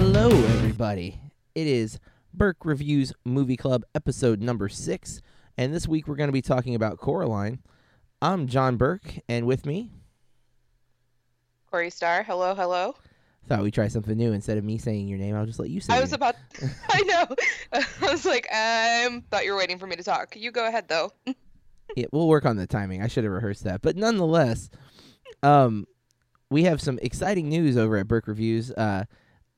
hello, everybody. It is Burke Reviews Movie Club episode number six, and this week we're going to be talking about Coraline. I'm John Burke, and with me, Corey Star. Hello, hello. thought we'd try something new. Instead of me saying your name, I'll just let you say it. I was name. about. I know. I was like, I thought you were waiting for me to talk. You go ahead though. Yeah, we'll work on the timing. I should have rehearsed that. But nonetheless, um, we have some exciting news over at Burke Reviews. Uh,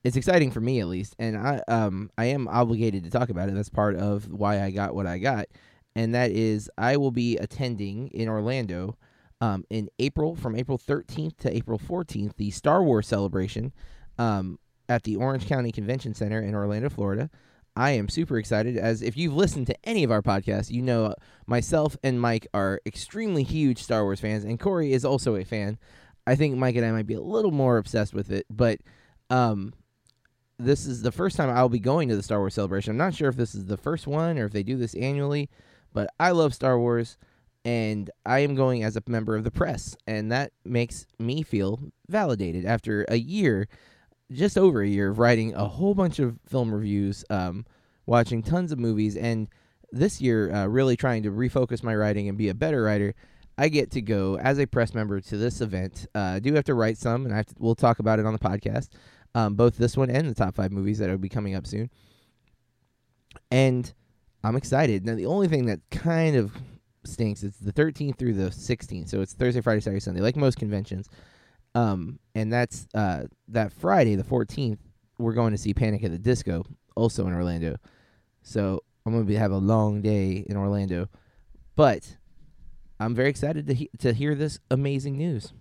it's exciting for me at least, and I um I am obligated to talk about it. That's part of why I got what I got, and that is I will be attending in Orlando. Um, in April, from April 13th to April 14th, the Star Wars celebration um, at the Orange County Convention Center in Orlando, Florida. I am super excited. As if you've listened to any of our podcasts, you know myself and Mike are extremely huge Star Wars fans, and Corey is also a fan. I think Mike and I might be a little more obsessed with it, but um, this is the first time I'll be going to the Star Wars celebration. I'm not sure if this is the first one or if they do this annually, but I love Star Wars, and I am going as a member of the press, and that makes me feel validated after a year just over a year of writing a whole bunch of film reviews, um, watching tons of movies, and this year uh, really trying to refocus my writing and be a better writer. I get to go as a press member to this event. Uh, I do have to write some, and I have to, we'll talk about it on the podcast, um, both this one and the top five movies that will be coming up soon. And I'm excited. Now, the only thing that kind of stinks is the 13th through the 16th, so it's Thursday, Friday, Saturday, Sunday, like most conventions. Um, and that's uh, that Friday, the 14th, we're going to see Panic at the Disco, also in Orlando. So I'm going to be, have a long day in Orlando. But I'm very excited to, he- to hear this amazing news.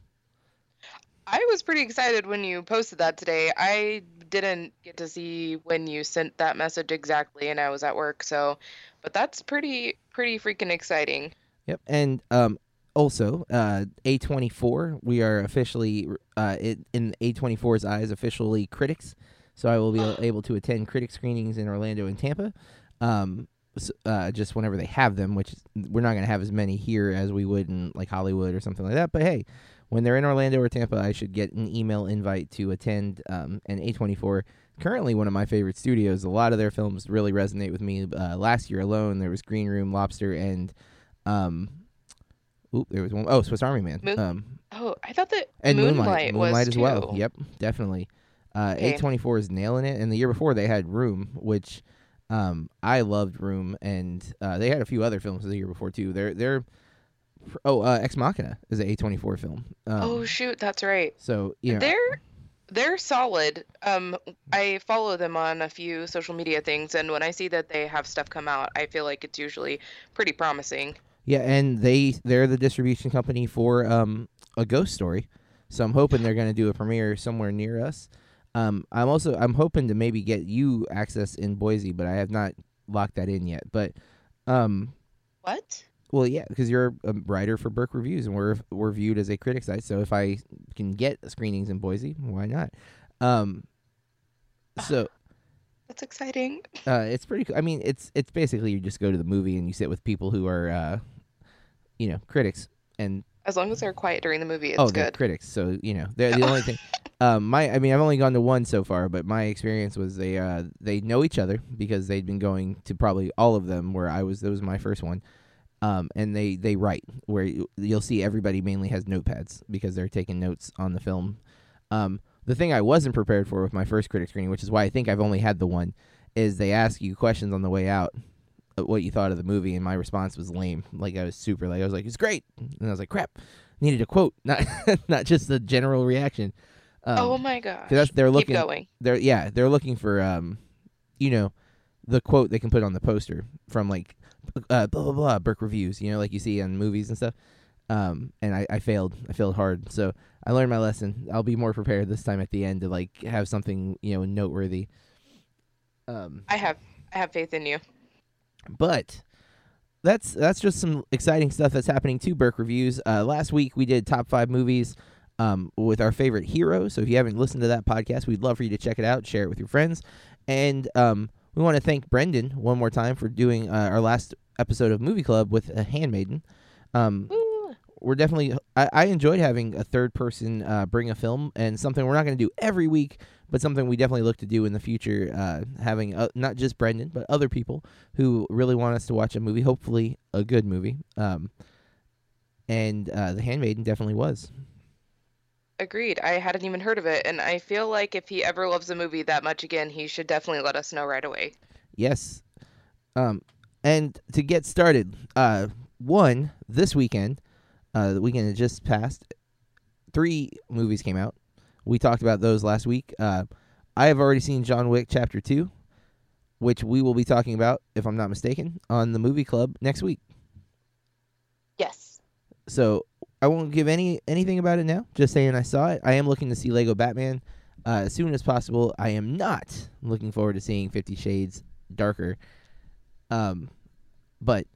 I was pretty excited when you posted that today. I didn't get to see when you sent that message exactly, and I was at work. So, but that's pretty pretty freaking exciting. Yep. And um, also, uh, A24, we are officially, uh, in A24's eyes, officially critics. So I will be able to attend critic screenings in Orlando and Tampa. Um, s- uh, just whenever they have them, which we're not going to have as many here as we would in like Hollywood or something like that. But hey, when they're in Orlando or Tampa, I should get an email invite to attend. Um, and A24, currently one of my favorite studios. A lot of their films really resonate with me. Uh, last year alone, there was Green Room, Lobster, and um, oop, there was one oh Swiss Army Man. Moon- um, Oh, I thought that and Moonlight, Moonlight, was Moonlight as well. too. Yep, definitely. Uh, Okay. A24 is nailing it, and the year before they had Room, which um, I loved Room, and uh, they had a few other films the year before too. They're they're oh uh, Ex Machina is an A24 film. Um, oh shoot, that's right. so know, They're they're solid. Um, I follow them on a few social media things, and when I see that they have stuff come out, I feel like it's usually pretty promising. yeah, and they they're the distribution company for um, a Ghost Story, so I'm hoping they're going to do a premiere somewhere near us. Um, I'm also I'm hoping to maybe get you access in Boise, but I have not locked that in yet. But um, What? Well, yeah, because you're a writer for Burke Reviews, and we're we're viewed as a critic site. So if I can get screenings in Boise, why not? Um, so That's exciting. uh, it's pretty. cool. I mean, it's it's basically you just go to the movie and you sit with people who are, uh, you know, critics, and As long as they're quiet during the movie, it's oh, they're good. critics. So you know, they're the only thing. Um, my, I mean, I've only gone to one so far, but my experience was they, uh, they know each other because they'd been going to probably all of them. Where I was, that was my first one. Um, and they they write where you, you'll see everybody mainly has notepads because they're taking notes on the film. Um, the thing I wasn't prepared for with my first critic screening, which is why I think I've only had the one, is they ask you questions on the way out, uh, what you thought of the movie, and my response was lame. Like I was super like I was like it's great, and I was like crap, needed a quote, not not just the general reaction. Um, oh my that's, they're Keep looking going. they're yeah they're looking for um you know the quote they can put on the poster from like uh, blah blah blah Burke reviews you know like you see in movies and stuff um and I, I failed I failed hard so I learned my lesson I'll be more prepared this time at the end to like have something you know noteworthy um I have I have faith in you. but that's that's just some exciting stuff that's happening to Burke reviews. Uh, last week we did top five movies um, with our favorite heroes. So if you haven't listened to that podcast, we'd love for you to check it out, share it with your friends, and um, we want to thank Brendan one more time for doing uh, our last episode of Movie Club with a Handmaiden. Um, we're definitely. I, I enjoyed having a third person uh, bring a film, and something we're not going to do every week, but something we definitely look to do in the future. Uh, having uh, not just Brendan, but other people who really want us to watch a movie, hopefully a good movie. Um, and uh, The Handmaiden definitely was. Agreed. I hadn't even heard of it, and I feel like if he ever loves a movie that much again, he should definitely let us know right away. Yes. Um, and to get started, uh, one this weekend, uh, the weekend that just passed, three movies came out. We talked about those last week. Uh, I have already seen John Wick Chapter Two, which we will be talking about, if I'm not mistaken, on the movie club next week. Yes. So I won't give any anything about it now. Just saying I saw it. I am looking to see Lego Batman uh, as soon as possible. I am not looking forward to seeing Fifty Shades Darker. Um, but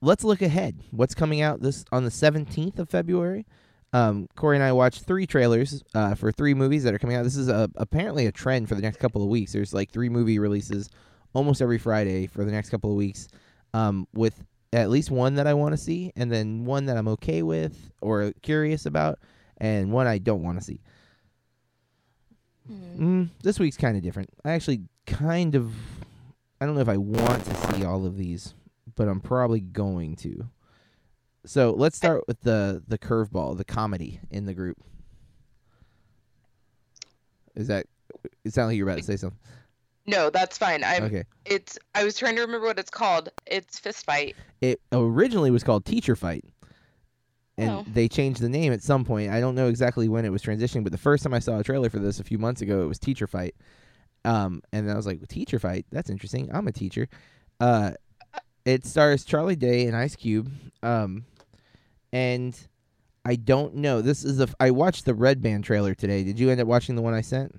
let's look ahead. What's coming out this on the seventeenth of February? Um, Corey and I watched three trailers uh, for three movies that are coming out. This is a, apparently a trend for the next couple of weeks. There's like three movie releases almost every Friday for the next couple of weeks, um, with at least one that I want to see, and then one that I'm okay with or curious about, and one I don't want to see. Mm, this week's kind of different. I actually kind of, I don't know if I want to see all of these, but I'm probably going to. So let's start with the the curveball, the comedy in the group. Is that? It sounds like you're about to say something. No, that's fine. I'm. Okay. It's. I was trying to remember what it's called. It's Fist Fight. It originally was called Teacher Fight, and Oh. they changed the name at some point. I don't know exactly when it was transitioning, but the first time I saw a trailer for this a few months ago, it was Teacher Fight. Um, and then I was like, Teacher Fight? That's interesting. I'm a teacher. Uh, it stars Charlie Day and Ice Cube. Um, and I don't know. This is the. f- I watched the Red Band trailer today. Did you end up watching the one I sent?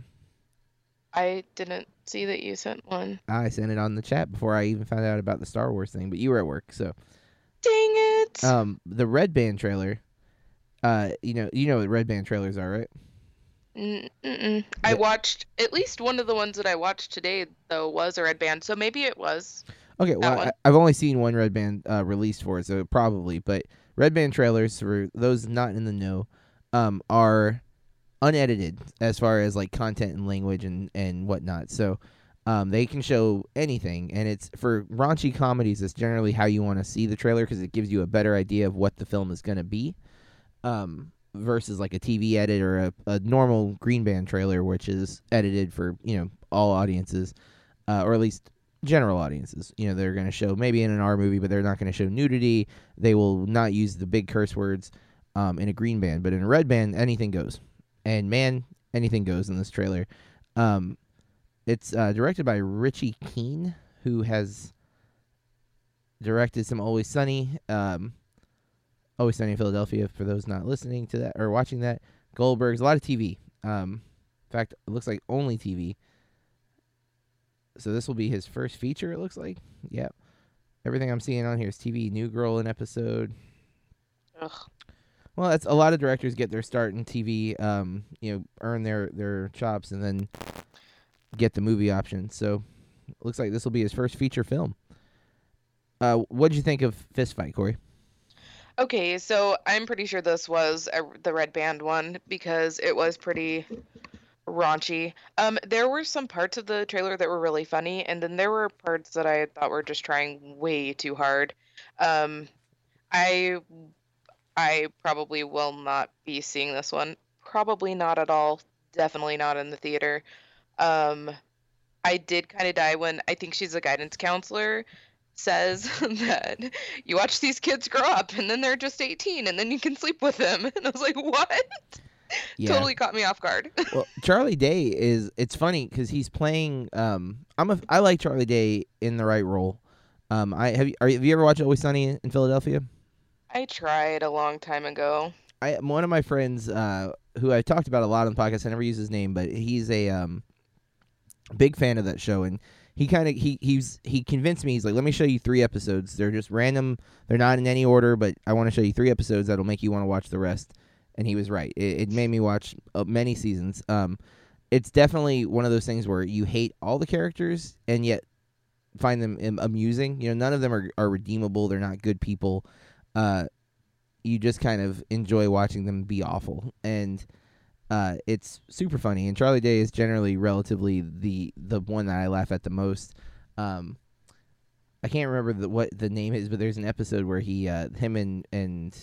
I didn't see that you sent one. I sent it on the chat before I even found out about the Star Wars thing, but you were at work, so. Dang it! Um, the Red Band trailer. Uh, you know, you know what Red Band trailers are, right? Mm, Mm-mm. I watched at least one of the ones that I watched today though was a red band, so maybe it was. Okay, well. I, I've only seen one Red Band uh, released for it, so probably. But Red Band trailers, for those not in the know, um, are unedited as far as like content and language and and whatnot. So, um, they can show anything, and it's for raunchy comedies. It's generally how you want to see the trailer because it gives you a better idea of what the film is going to be. Um, versus like a TV edit or a, a normal Green Band trailer, which is edited for you know all audiences, uh, or at least general audiences. You know, they're going to show maybe in an R movie, but they're not going to show nudity. They will not use the big curse words um, in a green band, but in a red band, anything goes. And man, anything goes in this trailer. Um, it's uh, directed by Richie Keen, who has directed some Always Sunny, um, Always Sunny in Philadelphia. For those not listening to that or watching that, Goldberg's a lot of TV. Um, in fact, it looks like only TV. So this will be his first feature. It looks like. Yep. Everything I'm seeing on here is TV. New Girl an episode. Ugh. Well, that's a lot of directors get their start in TV. Um, you know, earn their their chops and then get the movie option. So, it looks like this will be his first feature film. Uh, what did you think of Fist Fight, Corey? Okay, so I'm pretty sure this was a, the red band one because it was pretty raunchy. Um, there were some parts of the trailer that were really funny, and then there were parts that I thought were just trying way too hard. Um, I I probably will not be seeing this one. Probably not at all. Definitely not in the theater. Um, I did kind of die when I think she's a guidance counselor says that you watch these kids grow up and then they're just 18 and then you can sleep with them. And I was like, what? Yeah. Totally caught me off guard. well, Charlie Day is. It's funny because he's playing. Um, I'm a. I like Charlie Day in the right role. Um, I have. You, are, have you ever watched Always Sunny in Philadelphia? I tried a long time ago. I one of my friends uh, who I talked about a lot on the podcast. I never use his name, but he's a um, big fan of that show, and he kind of he he's he convinced me. He's like, "Let me show you three episodes. They're just random. They're not in any order, but I want to show you three episodes that'll make you want to watch the rest." And he was right. It, it made me watch uh, many seasons. Um, it's definitely one of those things where you hate all the characters and yet find them amusing. You know, none of them are, are redeemable. They're not good people. Uh, you just kind of enjoy watching them be awful, and uh, it's super funny. And Charlie Day is generally relatively the the one that I laugh at the most. Um, I can't remember the, what the name is, but there's an episode where he, uh, him and and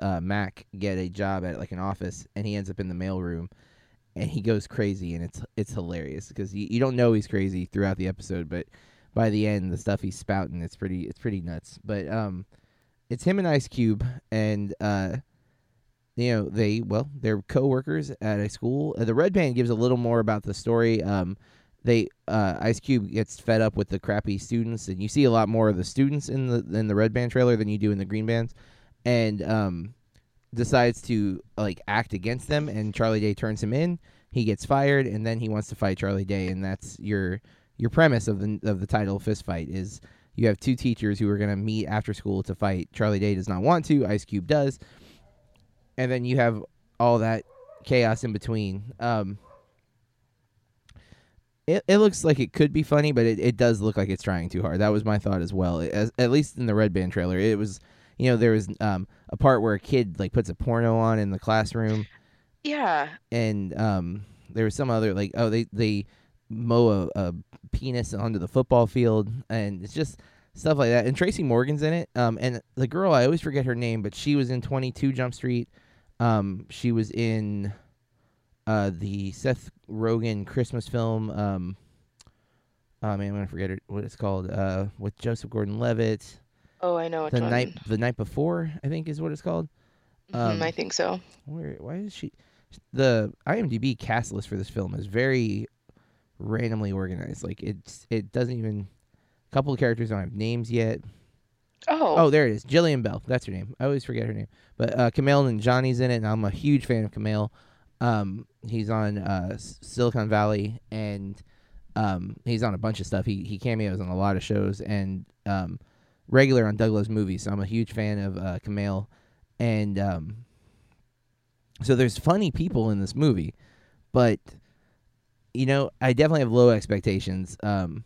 uh, Mac get a job at like an office, and he ends up in the mailroom, and he goes crazy, and it's it's hilarious because you, you don't know he's crazy throughout the episode, but by the end, the stuff he's spouting, it's pretty it's pretty nuts. But um, it's him and Ice Cube, and uh, you know they well they're coworkers at a school. Uh, the Red Band gives a little more about the story. Um, they uh, Ice Cube gets fed up with the crappy students, and you see a lot more of the students in the in the Red Band trailer than you do in the Green Bands, and um, decides to like act against them. And Charlie Day turns him in. He gets fired, and then he wants to fight Charlie Day, and that's your your premise of the of the title fist fight is you have two teachers who are going to meet after school to fight. Charlie Day does not want to. Ice Cube does, and then you have all that chaos in between. Um, it, it looks like it could be funny, but it, it does look like it's trying too hard. That was my thought as well. As, at least in the Red Band trailer, it was you know there was um, a part where a kid like puts a porno on in the classroom. Yeah. And um, there was some other like oh they they mow a, a penis onto the football field, and it's just stuff like that. And Tracy Morgan's in it. Um, and the girl I always forget her name, but she was in Twenty Two Jump Street. Um, she was in uh, the Seth Rogen Christmas film. Um, oh man, I'm gonna forget it, what it's called. Uh, with Joseph Gordon-Levitt. Oh, I know. the night, the night before, I think is what it's called. Mhm, um, I think so. Where? Why is she? The IMDb cast list for this film is very randomly organized. Like it's, it doesn't even. A couple of characters don't have names yet. Oh. Oh, there it is. Jillian Bell. That's her name. I always forget her name. But uh, Kumail Nanjiani's in it, and I'm a huge fan of Kumail. Um, he's on uh, Silicon Valley, and um, he's on a bunch of stuff. He he cameos on a lot of shows, and um, regular on Douglas movies. So I'm a huge fan of uh, Kumail, and um, so there's funny people in this movie, but you know I definitely have low expectations. Um,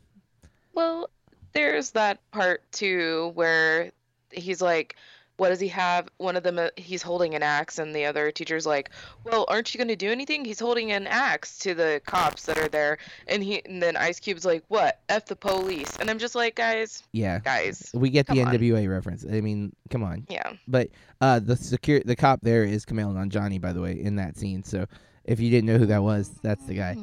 Well, there's that part too where he's like, what does he have? One of them, uh, he's holding an axe, and the other teacher's like, well, aren't you going to do anything? He's holding an axe to the cops that are there. And he, and then Ice Cube's like, what? F the police. And I'm just like, guys, yeah, guys, we get the on. NWA reference. I mean, come on. yeah. But uh, the secure the cop there is Kumail Nanjiani, by the way, in that scene. So if you didn't know who that was, that's the guy.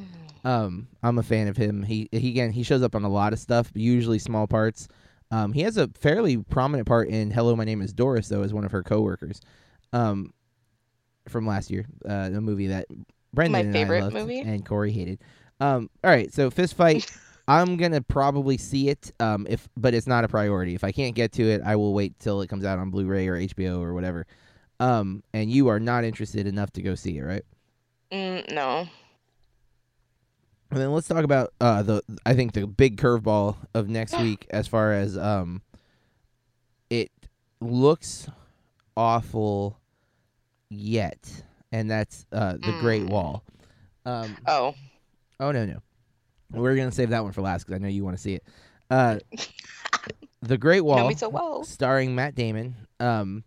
Um, I'm a fan of him. He he again he shows up on a lot of stuff, usually small parts. Um, he has a fairly prominent part in Hello, My Name Is Doris, though, as one of her coworkers. Um, from last year, uh, a movie that Brendan and favorite I loved movie. and Corey hated. Um, all right, so fist fight. I'm gonna probably see it, um, if but it's not a priority. If I can't get to it, I will wait till it comes out on Blu-ray or HBO or whatever. Um, and you are not interested enough to go see it, right? Mm, no. And then let's talk about uh, the I think the big curveball of next week as far as um, it looks awful yet, and that's uh, the Great Mm. Wall. Um, Oh. Oh no no, we're gonna save that one for last because I know you want to see it. Uh, the Great Wall, so well. starring Matt Damon, um,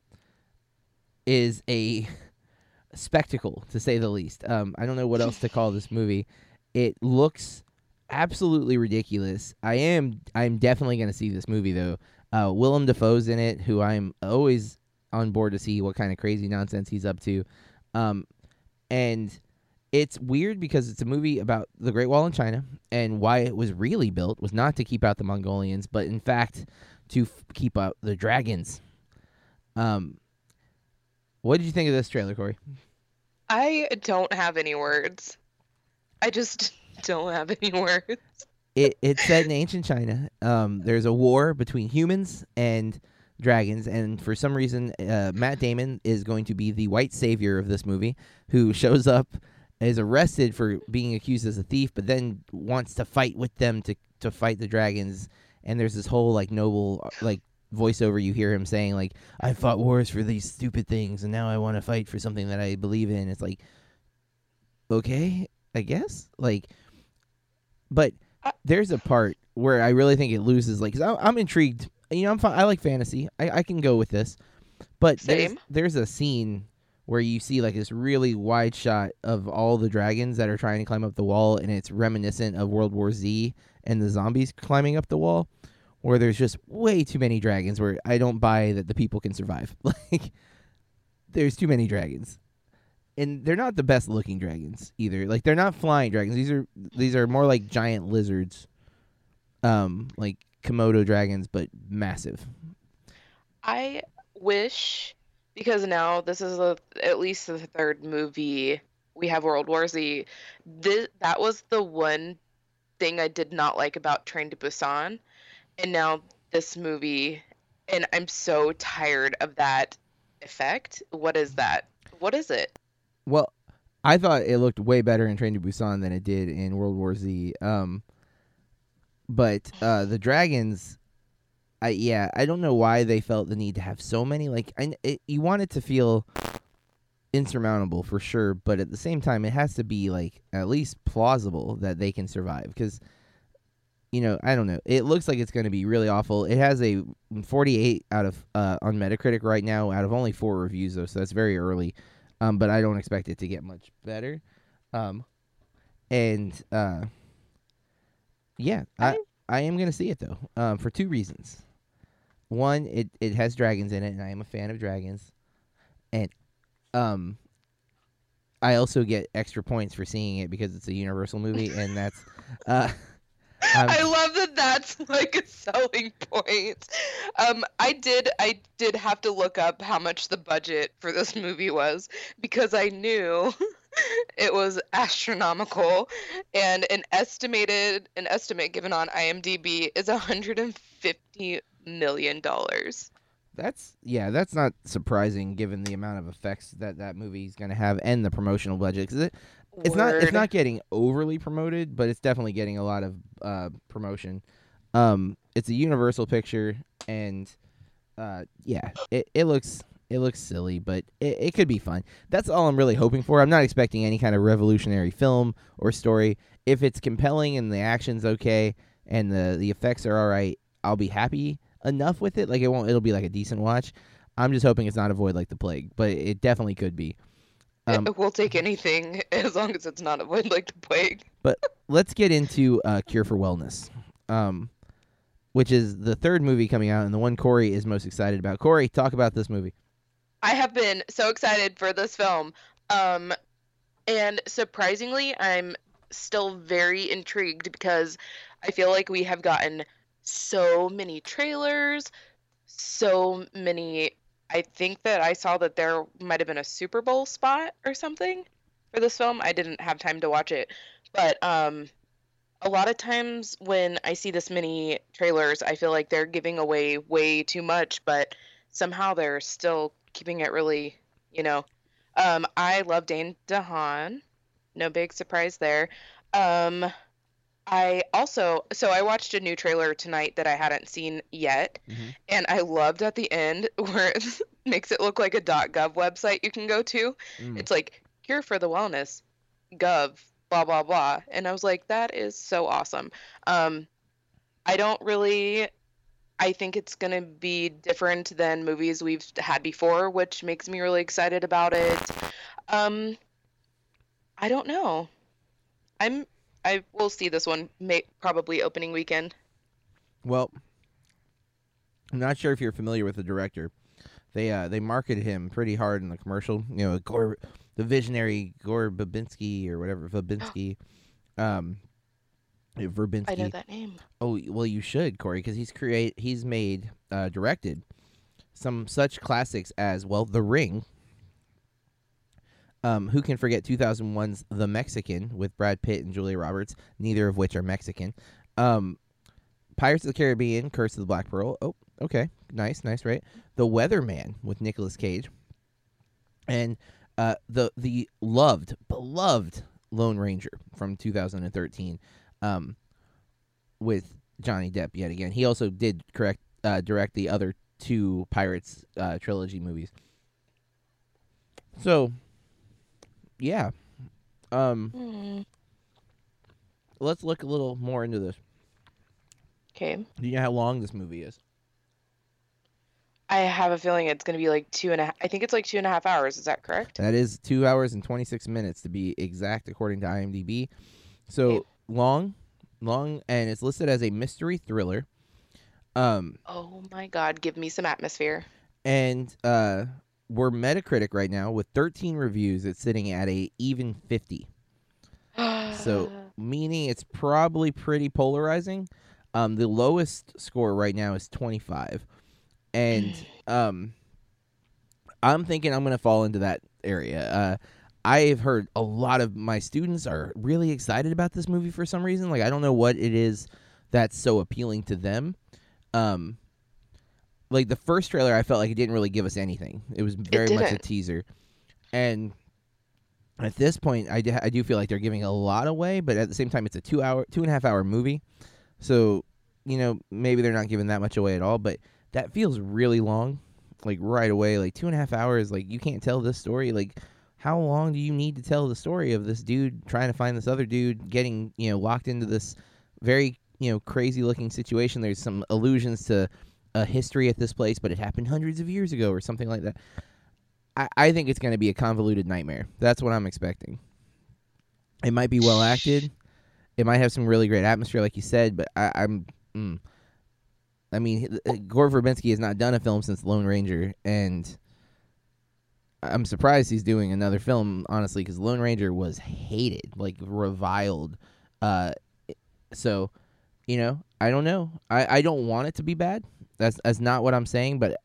is a spectacle to say the least. Um, I don't know what else to call this movie. It looks absolutely ridiculous. I am I'm definitely gonna see this movie though. Uh, Willem Dafoe's in it, who I'm always on board to see what kind of crazy nonsense he's up to. Um, and it's weird because it's a movie about the Great Wall in China and why it was really built was not to keep out the Mongolians, but in fact to f- keep out the dragons. Um, what did you think of this trailer, Corey? I don't have any words. I just don't have any words. It it's set in ancient China. Um, there's a war between humans and dragons, and for some reason, uh, Matt Damon is going to be the white savior of this movie, who shows up, is arrested for being accused as a thief, but then wants to fight with them to to fight the dragons. And there's this whole like noble like voiceover you hear him saying like I fought wars for these stupid things, and now I want to fight for something that I believe in. It's like okay, I guess like, but there's a part where I really think it loses. Like, 'cause I'm, I'm intrigued. You know, I'm fi- I like fantasy. I, I can go with this. But there's, there's a scene where you see like this really wide shot of all the dragons that are trying to climb up the wall, and it's reminiscent of World War Z and the zombies climbing up the wall, where there's just way too many dragons. Where I don't buy that the people can survive. Like, there's too many dragons. And they're not the best looking dragons either. Like they're not flying dragons. These are these are more like giant lizards. Um like Komodo dragons but massive. I wish because now this is the, at least the third movie we have World War Z. This, that was the one thing I did not like about Train to Busan, and now this movie, and I'm so tired of that effect. What is that? What is it? Well, I thought it looked way better in Train to Busan than it did in World War Z. Um, but uh, the dragons, I yeah, I don't know why they felt the need to have so many. Like, I it, you want it to feel insurmountable for sure, but at the same time, it has to be like at least plausible that they can survive. Because you know, I don't know. It looks like it's going to be really awful. It has a 48 out of uh, on Metacritic right now, out of only four reviews though, so that's very early um, but I don't expect it to get much better. Um, and uh, yeah, I I am gonna see it though, um, for two reasons. One, it it has dragons in it, and I am a fan of dragons, and um, I also get extra points for seeing it because it's a Universal movie, and that's uh. I'm- I love that that's like a selling point. Um, I did I did have to look up how much the budget for this movie was because I knew it was astronomical and an estimated an estimate given on IMDb is 150 million dollars. That's yeah, that's not surprising given the amount of effects that that movie's going to have and the promotional budget. 'Cause it, it's not it's not getting overly promoted, but it's definitely getting a lot of uh, promotion. Um, it's a Universal picture, and uh, yeah, it, it looks it looks silly, but it, it could be fun. That's all I'm really hoping for. I'm not expecting any kind of revolutionary film or story. If it's compelling and the action's okay and the the effects are all right, I'll be happy enough with it. Like it won't. It'll be like a decent watch. I'm just hoping it's not a void Like the Plague, but it definitely could be. Um, we'll take anything as long as it's not a avoid like the plague. But let's get into uh, Cure for Wellness, um, which is the third movie coming out and the one Corey is most excited about. Corey, talk about this movie. I have been so excited for this film. Um, and surprisingly, I'm still very intrigued because I feel like we have gotten so many trailers, so many. I think that I saw that there might have been a Super Bowl spot or something for this film. I didn't have time to watch it, but um, a lot of times when I see this many trailers, I feel like they're giving away way too much, but somehow they're still keeping it really, you know. Um, I love Dane DeHaan. No big surprise there. Um, I also so I watched a new trailer tonight that I hadn't seen yet, Mhm. and I loved at the end where it makes it look like a .gov website you can go to. Mm. It's like cure for the wellness, gov blah blah blah, and I was like, that is so awesome. Um, I don't really. I think it's gonna be different than movies we've had before, which makes me really excited about it. Um, I don't know. I'm. I will see this one may, probably opening weekend. Well, I'm not sure if you're familiar with the director. They uh they marketed him pretty hard in the commercial. You know, Gore, the visionary Gore Babinski or whatever Babinski, um, Verbinski. I know that name. Oh well, you should, Corey, because he's create he's made uh, directed some such classics as well, The Ring. Um, who can forget 2001's The Mexican with Brad Pitt and Julia Roberts, neither of which are Mexican. Um, Pirates of the Caribbean, Curse of the Black Pearl. Oh, okay, nice, nice, right? The Weatherman with Nicolas Cage, and uh, the the loved, beloved Lone Ranger from 2013. Um, with Johnny Depp yet again. He also did correct uh, direct the other two Pirates uh, trilogy movies. So, yeah. Um, Hmm. let's look a little more into this. Okay. Do you know how long this movie is? I have a feeling it's going to be like two and a. I think it's like two and a half hours. Is that correct? That is two hours and 26 minutes to be exact, according to IMDb. So Okay. long, long, and it's listed as a mystery thriller. Um, Oh my God! Give me some atmosphere. and uh, we're Metacritic right now with 13 reviews. It's sitting at a even 50. So, meaning it's probably pretty polarizing. Um, the lowest score right now is 25. And um, I'm thinking I'm going to fall into that area. Uh, I've heard a lot of my students are really excited about this movie for some reason. Like, I don't know what it is that's so appealing to them. Um, like, the first trailer, I felt like it didn't really give us anything, it was very much a teaser. And at this point, I, d- I do feel like they're giving a lot away, but at the same time, it's a two hour, two and a half hour movie. So, you know, maybe they're not giving that much away at all, but that feels really long. Like right away, like two and a half hours. Like you can't tell this story. Like, how long do you need to tell the story of this dude trying to find this other dude, getting you know locked into this very you know crazy looking situation? There's some allusions to a history at this place, but it happened hundreds of years ago or something like that. I, I think it's going to be a convoluted nightmare. That's what I'm expecting. It might be well acted. It might have some really great atmosphere, like you said, but I, I'm. Mm, I mean, uh, Gore Verbinski has not done a film since Lone Ranger, and I'm surprised he's doing another film, honestly, because Lone Ranger was hated, like reviled. Uh, so, you know, I don't know. I, I don't want it to be bad. That's that's not what I'm saying, but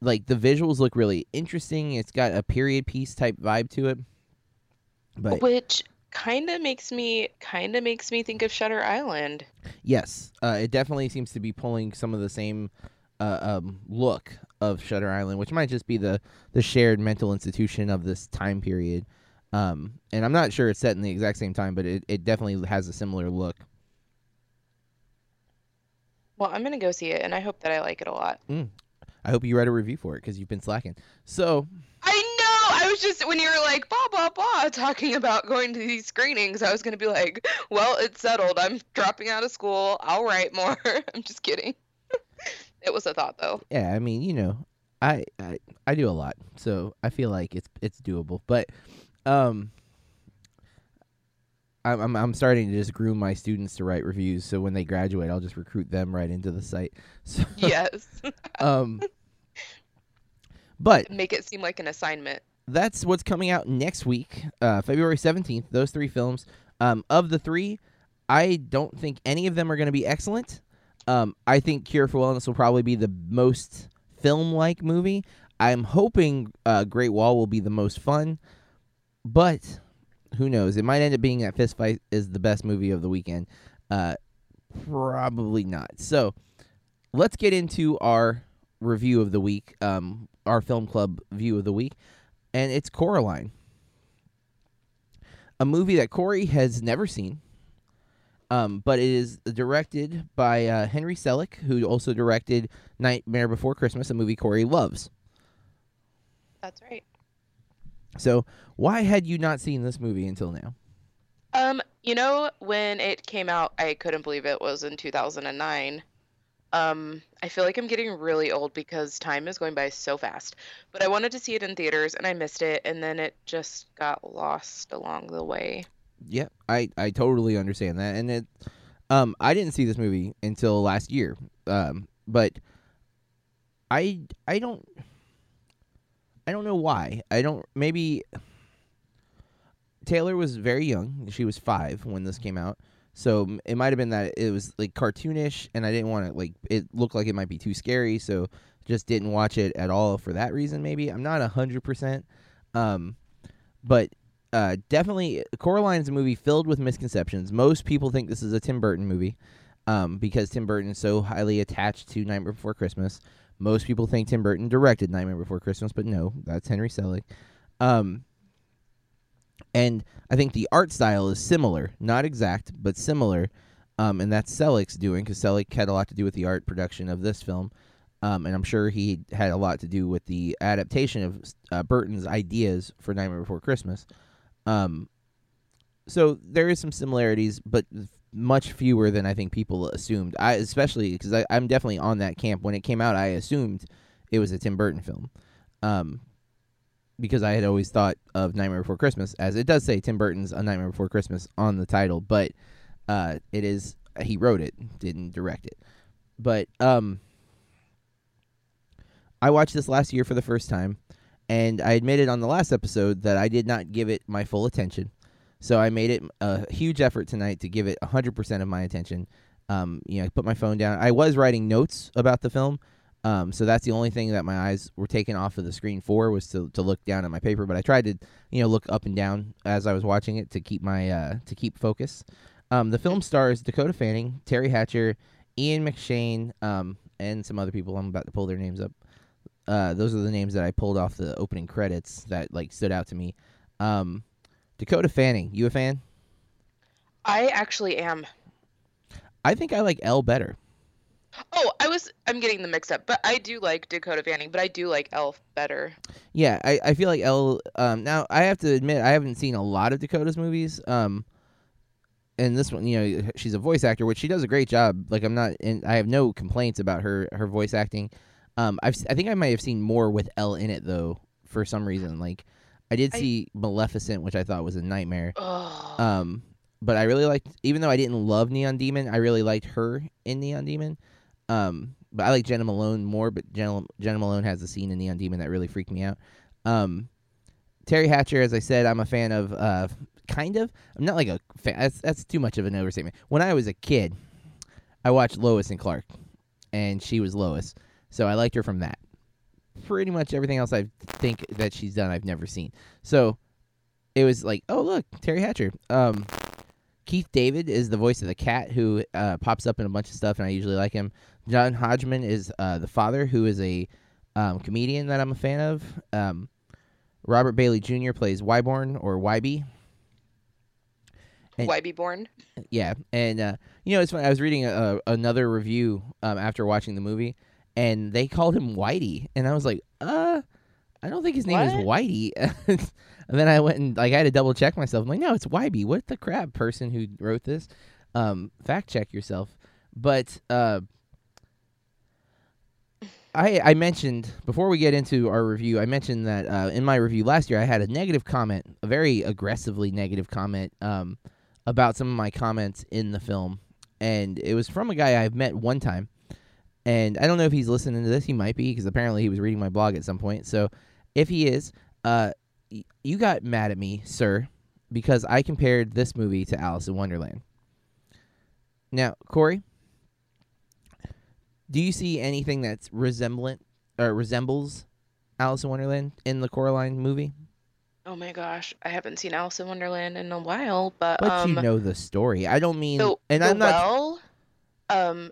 like the visuals look really interesting. It's got a period piece type vibe to it. But Which kind of makes me kind of makes me think of Shutter Island. yes, uh, it definitely seems to be pulling some of the same uh, um, look of Shutter Island, which might just be the the shared mental institution of this time period. Um, and I'm not sure it's set in the exact same time, but it, it definitely has a similar look. Well, I'm gonna go see it, and I hope that I like it a lot. I hope you write a review for it because you've been slacking. So I know. I was just when you were like blah blah blah talking about going to these screenings, I was gonna be like, well, it's settled. I'm dropping out of school. I'll write more. I'm just kidding. it was a thought though. yeah, I mean, you know, I, I I do a lot, so I feel like it's it's doable. But um, I'm I'm, I'm starting to just groom my students to write reviews, so when they graduate, I'll just recruit them right into the site. So Yes. um, but Make it seem like an assignment. that's what's coming out next week, uh, February 17th. Those three films. Um, of the three, I don't think any of them are going to be excellent. Um, I think Cure for Wellness will probably be the most film like movie. I'm hoping uh, Great Wall will be the most fun, but who knows? It might end up being that Fist Fight is the best movie of the weekend. Uh, probably not. So let's get into our review of the week, um, our film club view of the week, and it's Coraline, a movie that Corey has never seen. Um, but it is directed by uh, Henry Selick, who also directed Nightmare Before Christmas, a movie Corey loves. That's right. So, why had you not seen this movie until now? Um, you know, when it came out, I couldn't believe it was in 2009. Um, I feel like I'm getting really old because time is going by so fast. But I wanted to see it in theaters and I missed it, and then it just got lost along the way. Yeah, I, I totally understand that, and it, um, I didn't see this movie until last year, um, but I I don't I don't know why I don't maybe Taylor was very young. She was five when this came out, so it might have been that it was like cartoonish, and I didn't want to like it looked like it might be too scary, so just didn't watch it at all for that reason. Maybe I'm not hundred percent, um, but uh, definitely Coraline's a movie filled with misconceptions. Most people think this is a Tim Burton movie um, because Tim Burton is so highly attached to Nightmare Before Christmas. Most people think Tim Burton directed Nightmare Before Christmas, but no, that's Henry Selick. Um, and I think the art style is similar, not exact, but similar. Um, and that's Selick's doing because Selick had a lot to do with the art production of this film. Um, and I'm sure he had a lot to do with the adaptation of uh, Burton's ideas for Nightmare Before Christmas. Um, so there is some similarities, but much fewer than I think people assumed. I especially because I'm definitely on that camp. When it came out, I assumed it was a Tim Burton film, um, because I had always thought of Nightmare Before Christmas as it does say Tim Burton's A Nightmare Before Christmas on the title, but uh, it is he wrote it, didn't direct it. But um, I watched this last year for the first time, and I admitted on the last episode that I did not give it my full attention. So I made it a huge effort tonight to give it 100% of my attention. Um, you know, I put my phone down. I was writing notes about the film, um, so that's the only thing that my eyes were taken off of the screen for was to, to look down at my paper. But I tried to, you know, look up and down as I was watching it to keep my uh, to keep focus. Um, the film stars Dakota Fanning, Teri Hatcher, Ian McShane, um, and some other people. I'm about to pull their names up. Uh, those are the names that I pulled off the opening credits that like stood out to me. Um, Dakota Fanning, you a fan? I actually am. I think I like Elle better. Oh, I was I'm getting the mixed up, but I do like Dakota Fanning, but I do like Elle better. Yeah, I, I feel like Elle. Um, now I have to admit I haven't seen a lot of Dakota's movies. Um, and this one, you know, she's a voice actor, which she does a great job. Like I'm not, and I have no complaints about her her voice acting. Um, I've I think I might have seen more with Elle in it though for some reason. Like I did I- see Maleficent, which I thought was a nightmare. Um, but I really liked, even though I didn't love Neon Demon, I really liked her in Neon Demon. Um, but I like Jena Malone more. But Jenna, Jena Malone has a scene in Neon Demon that really freaked me out. Um, Teri Hatcher, as I said, I'm a fan of. Uh, kind of. I'm not like a fan. That's that's too much of an overstatement. When I was a kid, I watched Lois and Clark, and she was Lois, so I liked her from that. Pretty much everything else I think that she's done, I've never seen. So it was like, oh look, Teri Hatcher. Um, Keith David is the voice of the cat who uh, pops up in a bunch of stuff, and I usually like him. John Hodgman is uh, the father, who is a um, comedian that I'm a fan of. Um, Robert Bailey Jr. plays Wyborn or Wybie. and- be born? Yeah, and uh, you know it's funny. I was reading a, a, another review um, after watching the movie, and they called him Whitey, and I was like, uh, I don't think his name is Whitey. and then I went and like I had to double check myself. I'm like, no, it's Wybie. What the crap, person who wrote this? Um, fact check yourself. But uh, I I mentioned before we get into our review, I mentioned that uh, in my review last year, I had a negative comment, a very aggressively negative comment. Um, about some of my comments in the film, and it was from a guy I've met one time. And I don't know if he's listening to this. He might be because apparently he was reading my blog at some point. So if he is, uh, y- you got mad at me, sir, because I compared this movie to Alice in Wonderland. Now, Corey, do you see anything that's resemblant or resembles Alice in Wonderland in the Coraline movie? Oh my gosh, I haven't seen Alice in Wonderland in a while, but, But um, you know the story. I don't mean, the, and I'm not well, um,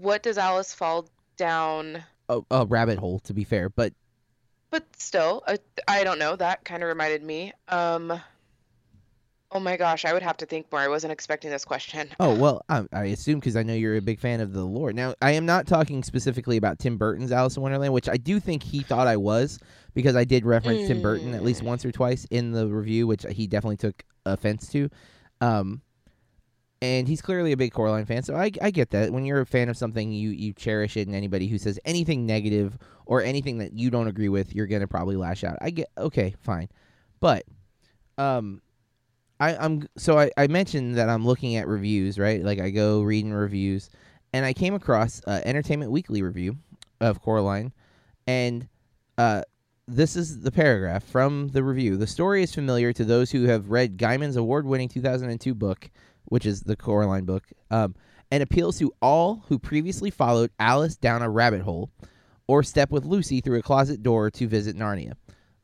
what does Alice fall down? a, a rabbit hole to be fair, but But still, uh, I don't know. That kind of reminded me. Um, oh my gosh, I would have to think more. I wasn't expecting this question. oh well, I, I assume because I know you're a big fan of the lore. Now, I am not talking specifically about Tim Burton's Alice in Wonderland, which I do think he thought I was because I did reference Tim Burton at least Mm. once or twice in the review, which he definitely took offense to. Um, and he's clearly a big Coraline fan, so I, I get that. When you're a fan of something, you you cherish it, and anybody who says anything negative or anything that you don't agree with, you're gonna probably lash out. I get okay, fine, but um, I, I'm so I, I mentioned that I'm looking at reviews, right? Like I go reading reviews, and I came across uh, Entertainment Weekly review of Coraline, and uh, this is the paragraph from the review. The story is familiar to those who have read Gaiman's award-winning 2002 book, which is the Coraline book, um, and appeals to all who previously followed Alice down a rabbit hole, or step with Lucy through a closet door to visit Narnia.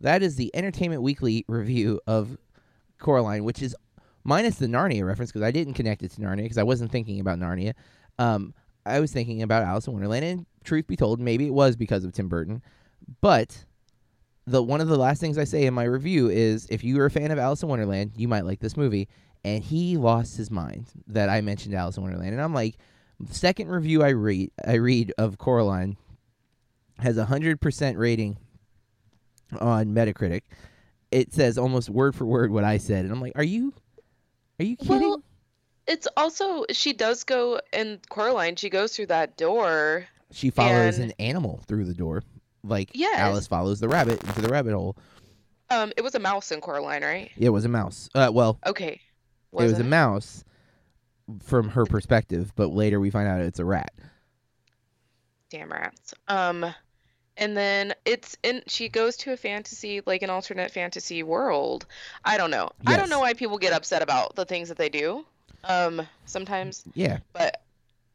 That is the Entertainment Weekly review of Coraline, which is minus the Narnia reference because I didn't connect it to Narnia because I wasn't thinking about Narnia. Um, I was thinking about Alice in Wonderland, and truth be told, maybe it was because of Tim Burton. But the one of the last things I say in my review is, if you are a fan of Alice in Wonderland, you might like this movie. And he lost his mind that I mentioned Alice in Wonderland, and I'm like, the second review I read, I read of Coraline has a hundred percent rating on Metacritic. It says almost word for word what I said, and I'm like, are you, are you kidding? Well, it's also she does go in Coraline. She goes through that door. She follows And- an animal through the door, like Yes. Alice follows the rabbit into the rabbit hole. Um, it was a mouse in Coraline, right? Yeah, it was a mouse. Uh, well, Okay. It was a mouse from her perspective, but later we find out it's a rat. Damn rats. Um, and then it's in. She goes to a fantasy, like an alternate fantasy world. I don't know. Yes. I don't know why people get upset about the things that they do. Um, sometimes, Yeah, but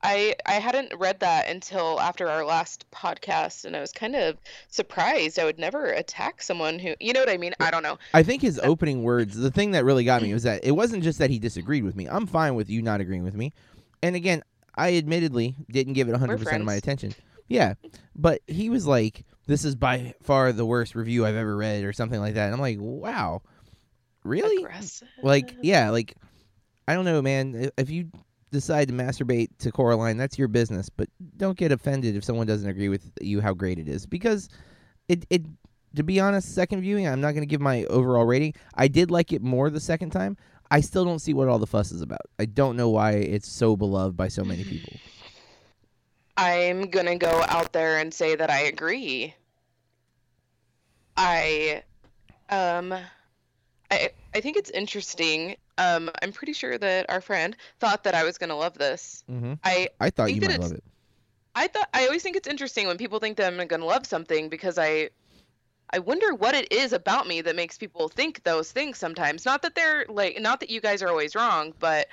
I I hadn't read that until after our last podcast, and I was kind of surprised. I would never attack someone who, you know what I mean? I don't know. I think his opening words, the thing that really got me was that it wasn't just that he disagreed with me. I'm fine with you not agreeing with me. And again, I admittedly didn't give it 100% of my attention. Yeah. But he was like, this is by far the worst review I've ever read or something like that. And I'm like, wow. Really? Aggressive. Like, yeah, like, I don't know, man. If you decide to masturbate to Coraline, that's your business. But don't get offended if someone doesn't agree with you how great it is. Because it, it to be honest, second viewing, I'm not going to give my overall rating. I did like it more the second time. I still don't see what all the fuss is about. I don't know why it's so beloved by so many people. I'm gonna go out there and say that I agree. I, um, I I think it's interesting. Um, I'm pretty sure that our friend thought that I was gonna love this. Mm-hmm. I I thought you might love it. I thought I always think it's interesting when people think that I'm gonna love something because I I wonder what it is about me that makes people think those things sometimes. Not that they're like not that you guys are always wrong, but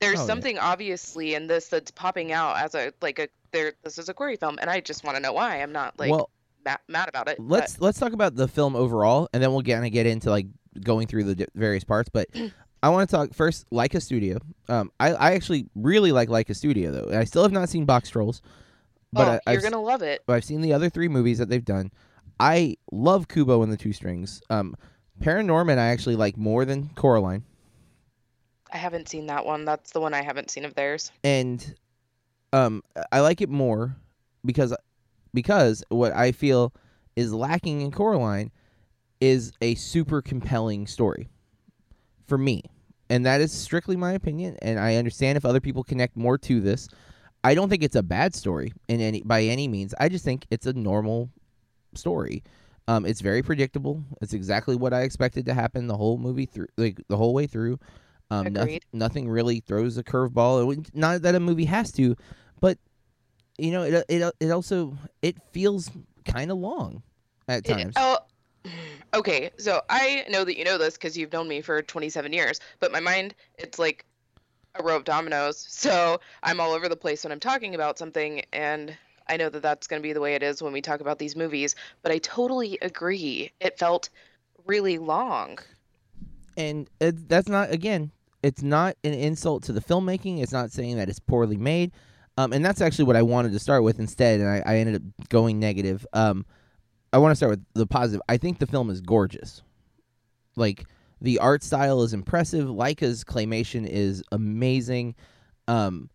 there's Oh, yeah. something obviously in this that's popping out as a like a there this is a query film and I just want to know why. I'm not like well, ma- mad about it. let's let's talk about the film overall, and then we'll kind of get into like going through the various parts. But I want to talk first, Laika Studio. Um, I I actually really like Laika Studio though. I still have not seen Boxtrolls, but oh, I, you're I've, gonna love it. but I've seen the other three movies that they've done. I love Kubo and the Two Strings. Um, Paranorman I actually like more than Coraline, I haven't seen that one. That's the one I haven't seen of theirs. and um, I like it more because because what I feel is lacking in Coraline is a super compelling story for me. And that is strictly my opinion and I understand if other people connect more to this. I don't think it's a bad story in any by any means. I just think it's a normal story. Um, it's very predictable. It's exactly what I expected to happen the whole movie through, like the whole way through. Um, nothing, Agreed. nothing really throws a curveball. Wouldn't- that a movie has to, but you know, it it it also it feels kind of long at It- times. oh, okay. So I know that you know this because you've known me for 27 years, but my mind, it's like a row of dominoes. So I'm all over the place when I'm talking about something, and I know that that's going to be the way it is when we talk about these movies. But I totally agree. It felt really long. and it, that's not again it's not an insult to the filmmaking it's not saying that it's poorly made um, and that's actually what i wanted to start with instead and i, I ended up going negative um, i want to start with the positive. I think the film is gorgeous. Like the art style is impressive. Laika's claymation is amazing. Um,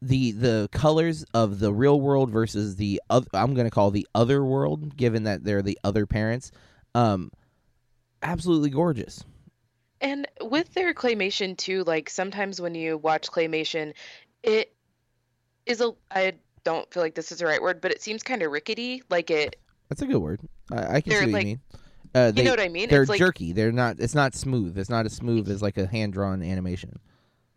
the the colors of the real world versus the oth- i'm going to call the other world given that they're the other parents um, absolutely gorgeous. And with their claymation too, like sometimes when you watch claymation, it is a I don't feel like this is the right word, but it seems kind of rickety. Like it, That's a good word. I, I can They're see what like- you mean. Uh, they, you know what I mean? they're it's like jerky. They're not. It's not smooth. It's not as smooth as like a hand drawn animation.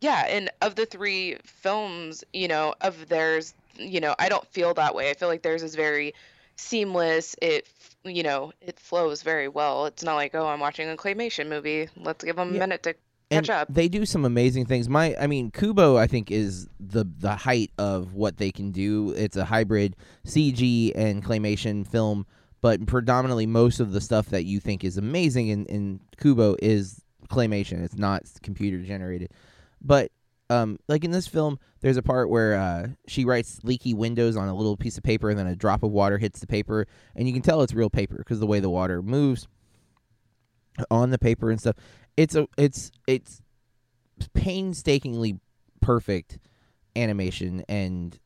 Yeah, and of the three films, you know, of theirs, you know, I don't feel that way. I feel like theirs is very seamless. It, you know, it flows very well. It's not like, oh, I'm watching a claymation movie. Let's give them Yeah. a minute to And catch up. they do some amazing things. My, I mean, Kubo, I think is the the height of what they can do. It's a hybrid CG and claymation film, but predominantly most of the stuff that you think is amazing in in Kubo is claymation. It's not computer generated. But um, like in this film, there's a part where uh, she writes leaky windows on a little piece of paper, and then a drop of water hits the paper, and you can tell it's real paper because the way the water moves on the paper and stuff. It's a it's it's painstakingly perfect animation, and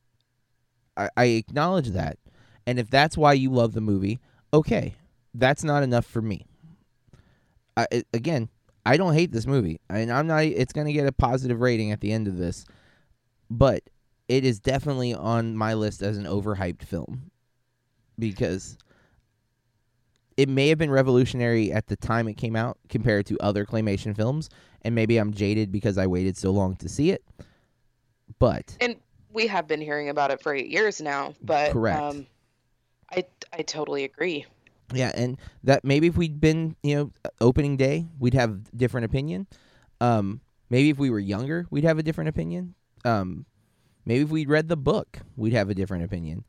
I, I acknowledge that. And if that's why you love the movie, okay, that's not enough for me. I, again, I don't hate this movie, and I'm not. It's gonna get a positive rating at the end of this, but it is definitely on my list as an overhyped film because it may have been revolutionary at the time it came out compared to other claymation films, and maybe I'm jaded because I waited so long to see it. But And we have been hearing about it for eight years now, but Correct. um, I I totally agree. Yeah, and that maybe if we'd been, you know, opening day, we'd have different opinion. Um, maybe if we were younger, we'd have a different opinion. Um, maybe if we'd read the book, we'd have a different opinion.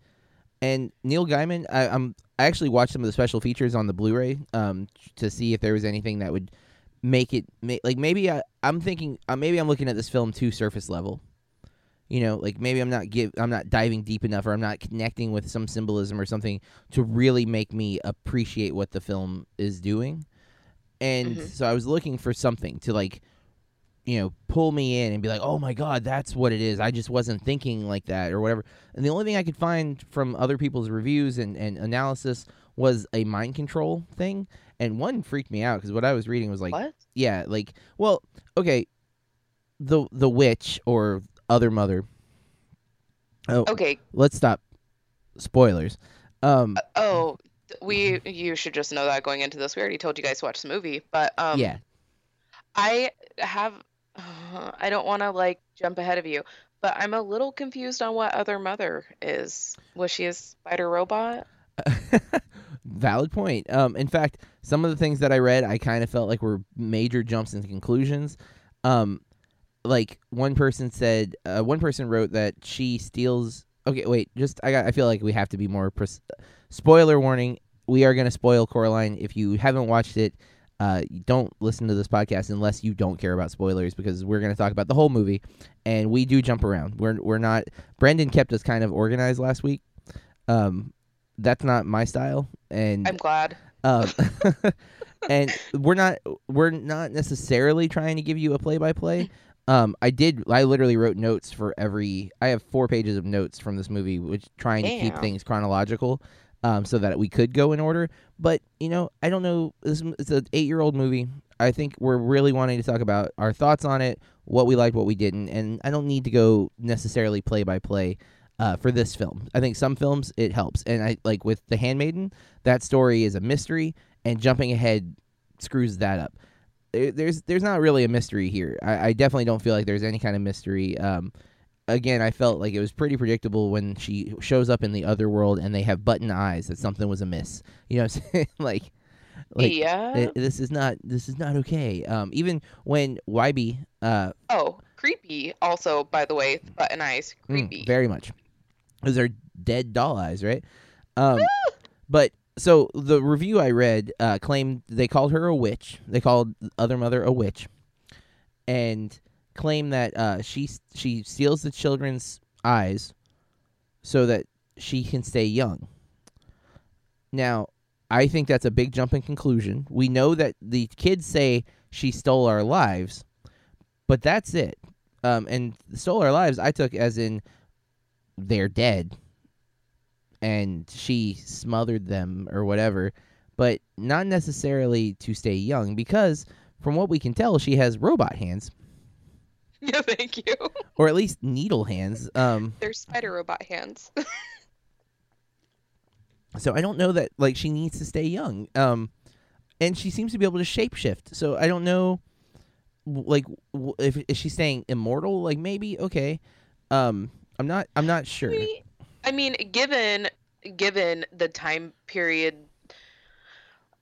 And Neil Gaiman, I, I'm I actually watched some of the special features on the Blu-ray um, to see if there was anything that would make it like maybe I, I'm thinking uh, maybe I'm looking at this film too surface level. You know, like maybe I'm not give I'm not diving deep enough, or I'm not connecting with some symbolism or something to really make me appreciate what the film is doing. And Mhm. so I was looking for something to like, you know, pull me in and be like, oh my god, that's what it is. I just wasn't thinking like that or whatever. And the only thing I could find from other people's reviews and, and analysis was a mind control thing. And one freaked me out because what I was reading was like, what? yeah, like well, okay, the the witch or other mother. Oh, Okay. let's stop. Spoilers. Um, Oh, we you should just know that going into this. We already told you guys to watch the movie, but um, yeah, I have. I don't want to like jump ahead of you, but I'm a little confused on what other mother is. Was she a spider robot? valid point. Um, in fact, some of the things that I read, I kind of felt like were major jumps into conclusions. Um, like one person said, uh, one person wrote that she steals. Okay, wait, just I got. I feel like we have to be more. Pres- Spoiler warning: We are going to spoil Coraline. If you haven't watched it, uh, don't listen to this podcast unless you don't care about spoilers because we're going to talk about the whole movie, and we do jump around. We're we're not. Brendan kept us kind of organized last week. Um, that's not my style, and I'm glad. um, and we're not we're not necessarily trying to give you a play by play. Um, I did. I literally wrote notes for every. I have four pages of notes from this movie, which trying to keep things chronological, um, so that we could go in order. But you know, I don't know. This it's an eight year old movie. I think we're really wanting to talk about our thoughts on it, what we liked, what we didn't, and I don't need to go necessarily play by play. For this film, I think some films it helps, and I like with The Handmaiden, that story is a mystery, and jumping ahead screws that up. There- There's there's not really a mystery here. I, I definitely don't feel like there's any kind of mystery. Um, again, I felt like it was pretty predictable when she shows up in the other world and they have button eyes that something was amiss. You know what I'm saying? like, like yeah. th- this is not this is not okay. Um, even when Wybie, uh, oh, creepy. Also, by the way, button eyes. Mm, Creepy. very much. Those are dead doll eyes, right? Um, but so the review I read uh, claimed they called her a witch. They called other mother a witch, and claimed that uh, she she steals the children's eyes so that she can stay young. Now, I think that's a big jump in conclusion. We know that the kids say she stole our lives, but that's it. Um, and stole our lives, I took as in they're dead and she smothered them or whatever, but not necessarily to stay young because from what we can tell, she has robot hands Yeah, thank you. or at least needle hands. Um, They're spider robot hands. so I don't know that like she needs to stay young. Um, and she seems to be able to shapeshift. So I don't know, like, if is she staying immortal? Like maybe okay. Um, I'm not. I'm not sure. I mean, given given the time period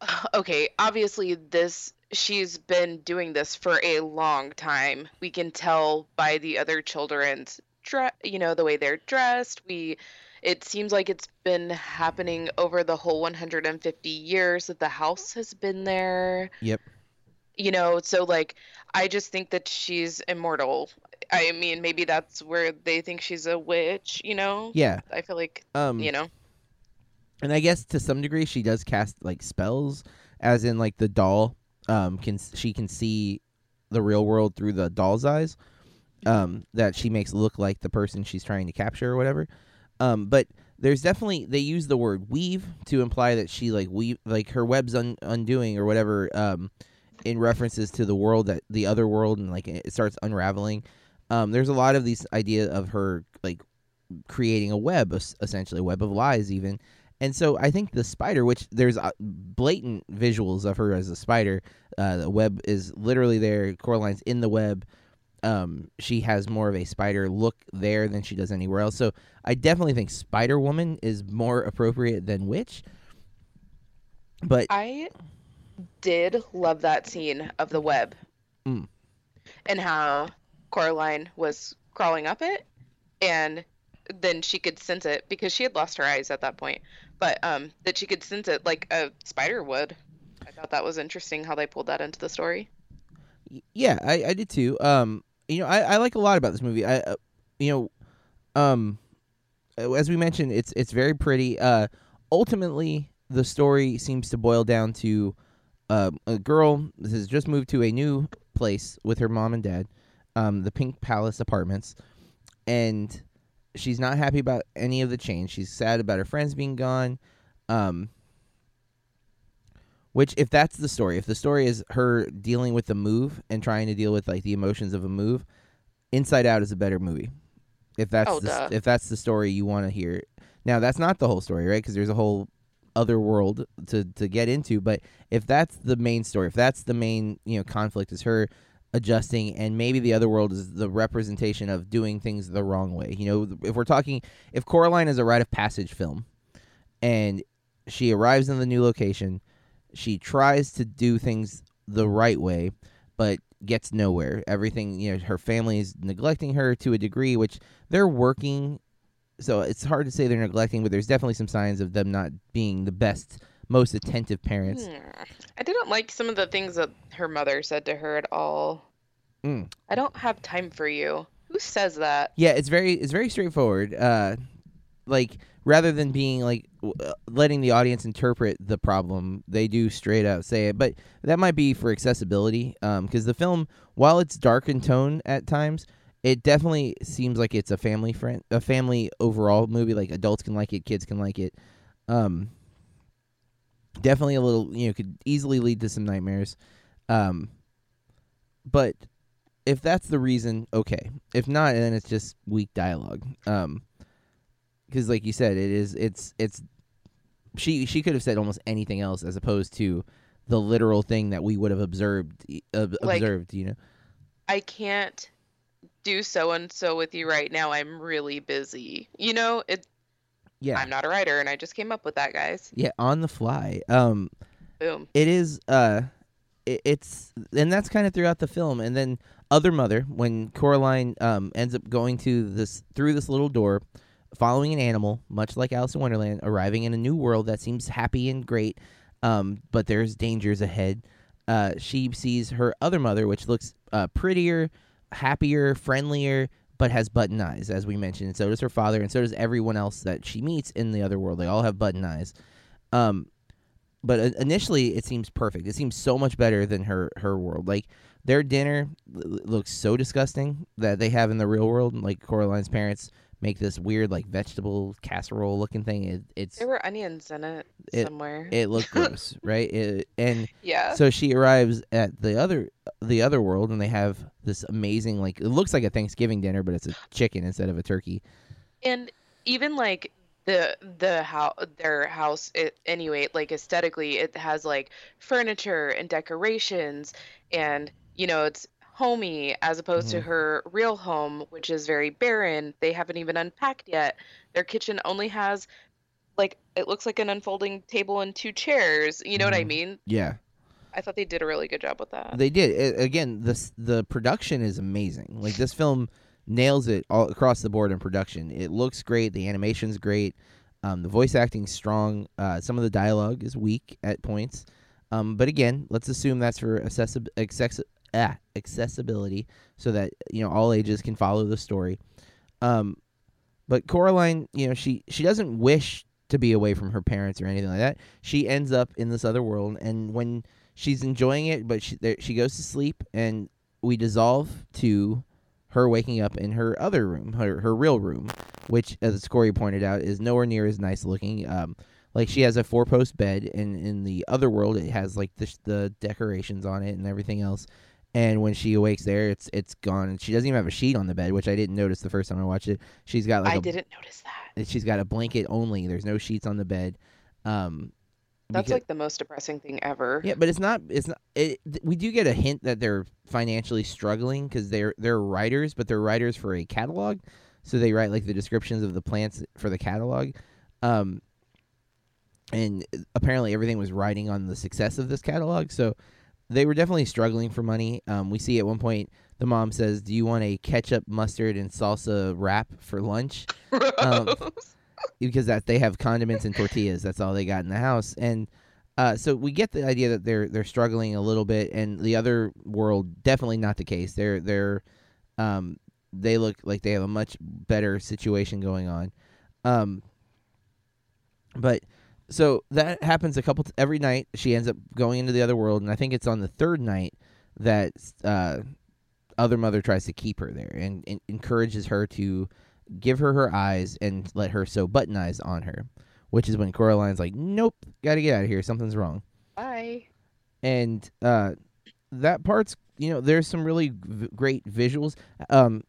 okay, obviously this she's been doing this for a long time. We can tell by the other children's dress, you know, the way they're dressed. We it seems like it's been happening over the whole 150 years that the house has been there. Yep. You know, so like I just think that she's immortal. I mean, maybe that's where they think she's a witch, you know? Yeah. I feel like, Um. you know. and I guess to some degree she does cast like spells, as in like the doll um can she can see the real world through the doll's eyes, um that she makes look like the person she's trying to capture or whatever, um but there's definitely they use the word weave to imply that she like weave like her web's un- undoing or whatever um in references to the world that the other world and like it starts unraveling. Um, there's a lot of these idea of her like creating a web, essentially a web of lies, even. And so I think the spider, which there's uh, blatant visuals of her as a spider, uh, the web is literally there. Coraline's in the web. Um, she has more of a spider look there than she does anywhere else. So I definitely think Spider Woman is more appropriate than Witch. But I did love that scene of the web Mm. and how Coraline was crawling up it and then she could sense it because she had lost her eyes at that point but um that she could sense it like a spider would i thought that was interesting how they pulled that into the story Yeah, I, I did too. Um, you know, I, I like a lot about this movie. I, uh, you know, um, uh, as we mentioned, it's it's very pretty. Uh, ultimately, the story seems to boil down to um, a girl has just moved to a new place with her mom and dad, um, the Pink Palace Apartments, and she's not happy about any of the change. She's sad about her friends being gone. Um, which, if that's the story, if the story is her dealing with the move and trying to deal with like the emotions of a move, Inside Out is a better movie. If that's Oh, the, if that's the story you want to hear. Now, that's not the whole story, right? Because there's a whole other world to to get into. But if that's the main story, if that's the main you know conflict is her adjusting, and maybe the other world is the representation of doing things the wrong way. You know, if we're talking, if Coraline is a rite of passage film, and she arrives in the new location, she tries to do things the right way, but gets nowhere. Everything, you know, her family is neglecting her to a degree, which they're working. So it's hard to say they're neglecting, but there's definitely some signs of them not being the best, most attentive parents. Hmm. i didn't like some of the things that her mother said to her at all Mm. i don't have time for you who says that Yeah, it's very it's very straightforward. Uh, like rather than being like uh, letting the audience interpret the problem, they do straight out say it. But that might be for accessibility, because the film, while it's dark in tone at times, it definitely seems like it's a family friend, a family overall movie. Like adults can like it, kids can like it. Um, definitely a little, you know, could easily lead to some nightmares. Um, but if that's the reason, okay. If not, then it's just weak dialogue. Um, because like you said, it is. It's it's. She she could have said almost anything else as opposed to the literal thing that we would have observed uh, Like- observed. You know. I can't do so and so with you right now. I'm really busy. You know, it Yeah. I'm not a writer and I just came up with that, guys. Yeah. On the fly. Um. Boom. it is uh it, it's and that's kind of throughout the film and then other mother when coraline um ends up going to this through this little door following an animal much like alice in wonderland arriving in a new world that seems happy and great um but there's dangers ahead uh she sees her other mother which looks uh prettier happier friendlier but has button eyes as we mentioned and so does her father and so does everyone else that she meets in the other world they all have button eyes um but uh, initially it seems perfect. It seems so much better than her her world. Like their dinner l- looks so disgusting that they have in the real world. Like Coraline's parents make this weird like vegetable casserole looking thing. It, it's There were onions in it, It- somewhere. it looked gross, right? It, and yeah. so she arrives at the other the other world, and they have this amazing like it looks like a Thanksgiving dinner, but it's a chicken instead of a turkey. and even like the the how their house it, anyway like aesthetically it has like furniture and decorations and you know it's homey as opposed to Mhm. her real home which is very barren they haven't even unpacked yet their kitchen only has like it looks like an unfolding table and two chairs you know what i Mhm. mean Yeah, i thought they did a really good job with that They did. I again, this the production is amazing. Like this film nails it all across the board in production. It looks great. The animation's great. Um, the voice acting's strong. Uh, some of the dialogue is weak at points. Um, but again, let's assume that's for accessi- accessi- ah, accessibility, so that you know all ages can follow the story. Um, but Coraline, you know, she she doesn't wish to be away from her parents or anything like that. She ends up in this other world, and when she's enjoying it, but she there, she goes to sleep, and we dissolve to her waking up in her other room, her her real room, which, as Corey pointed out, is nowhere near as nice looking. Um, like she has a four post bed, and in the other world it has like the the decorations on it and everything else. And when she awakes there, it's it's gone, and she doesn't even have a sheet on the bed, which I didn't notice the first time I watched it. She's got like I a, didn't notice that. she's got a blanket only. There's no sheets on the bed. Um, That's because- like the most depressing thing ever. yeah, but it's not. It's not. It, we do get a hint that they're financially struggling because they're they're writers, but they're writers for a catalog, so they write like the descriptions of the plants for the catalog. Um, and apparently everything was riding on the success of this catalog, so they were definitely struggling for money. Um, we see at one point the mom says, "Do you want a ketchup, mustard, and salsa wrap for lunch?" Um, because that they have condiments and tortillas. That's all they got in the house, and uh, so we get the idea that they're they're struggling a little bit. And the other world definitely not the case. They're they're um, they look like they have a much better situation going on. Um, but so that happens a couple t- every night. She ends up going into the other world, and I think it's on the third night that uh, other mother tries to keep her there and, and encourages her to give her her eyes and let her sew button eyes on her, which is when Coraline's like, "Nope, got to get out of here. Something's wrong." Bye. And uh, that part's you know there's some really v- great visuals. Um,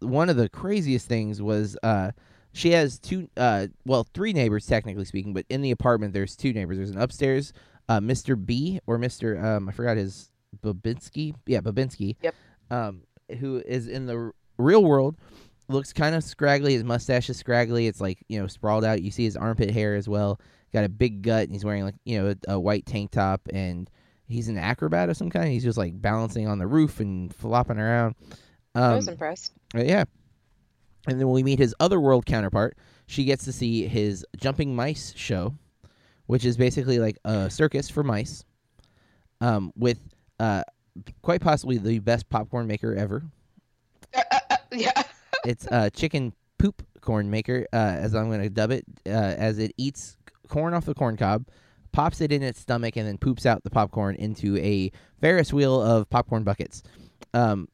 one of the craziest things was uh, she has two uh, well three neighbors technically speaking, but in the apartment there's two neighbors. There's an upstairs uh, Mr. B or Mr. Um, I forgot his Bobinsky. Yeah, Bobinsky. Yep. Um, who is in the r- real world looks kind of scraggly. His mustache is scraggly. It's like you know sprawled out. You see his armpit hair as well. Got a big gut, and he's wearing like you know a, a white tank top, and he's an acrobat of some kind. He's just like balancing on the roof and flopping around. I Um, was impressed. uh, yeah. And then when we meet his other world counterpart, she gets to see his jumping mice show, which is basically like a circus for mice, um, with uh, quite possibly the best popcorn maker ever. yeah. It's a chicken poop corn maker, uh, as I'm going to dub it, uh, as it eats corn off the corn cob, pops it in its stomach, and then poops out the popcorn into a Ferris wheel of popcorn buckets. Um,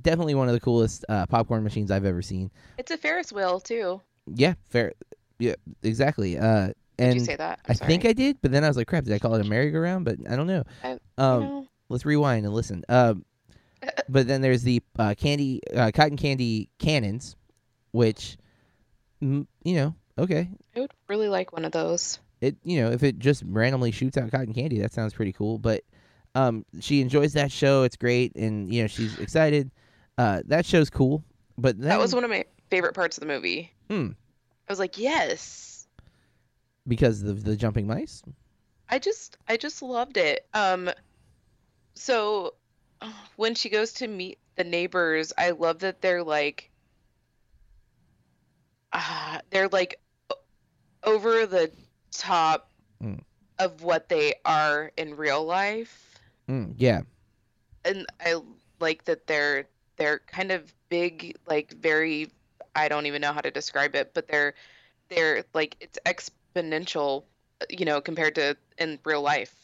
definitely one of the coolest uh, popcorn machines I've ever seen. It's a Ferris wheel too. Yeah, fair. Yeah, exactly. Uh, Did and you say that? I think I did, but then I was like, "Crap! Did I call it a merry-go-round?" But I don't know. I- um, know. let's rewind and listen. Um, but then there's the uh, candy, uh, cotton candy cannons, which, mm, you know, okay, I would really like one of those. it you know if it just randomly shoots out cotton candy, that sounds pretty cool. But um, she enjoys that show. It's great, and you know she's excited. Uh, that show's cool. But then, That was one of my favorite parts of the movie. Hmm. I was like, yes. because of the jumping mice. I just I just loved it. Um so when she goes to meet the neighbors, I love that they're like uh, they're like over the top Mm. of what they are in real life. Mm, yeah, And I like that they're they're kind of big, like very I don't even know how to describe it, but they're they're like it's exponential, you know, compared to in real life,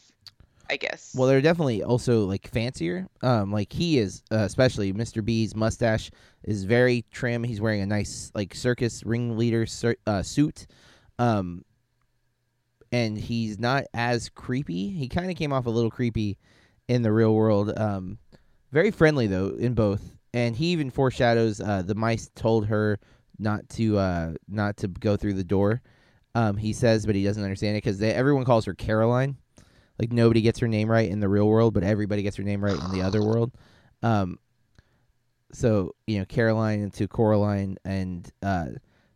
I guess. Well, they're definitely also like fancier. Um, like he is, uh, especially Mr. B's mustache is very trim. He's wearing a nice like circus ringleader sur- uh, suit. Um, and he's not as creepy. He kind of came off a little creepy in the real world. Um, very friendly though in both. And he even foreshadows uh, the mice told her not to uh, not to go through the door. Um, he says, but he doesn't understand it because everyone calls her Caroline. Like nobody gets her name right in the real world, but everybody gets her name right in the other world. Um, so you know Caroline to Coraline, and uh,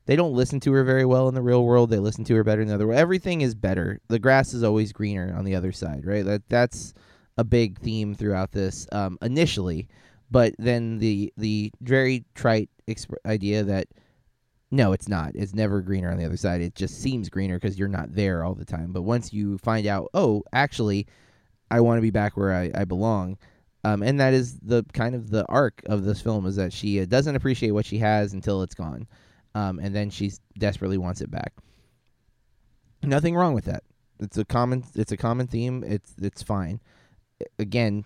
they don't listen to her very well in the real world. They listen to her better in the other world. Everything is better. The grass is always greener on the other side, right? That that's a big theme throughout this um, initially, but then the the very trite exp- idea that no, it's not. It's never greener on the other side. It just seems greener because you're not there all the time. But once you find out, oh, actually, I want to be back where I, I belong. Um, and that is the kind of the arc of this film is that she uh, doesn't appreciate what she has until it's gone, um, and then she desperately wants it back. Nothing wrong with that. It's a common. It's a common theme. It's it's fine. Again,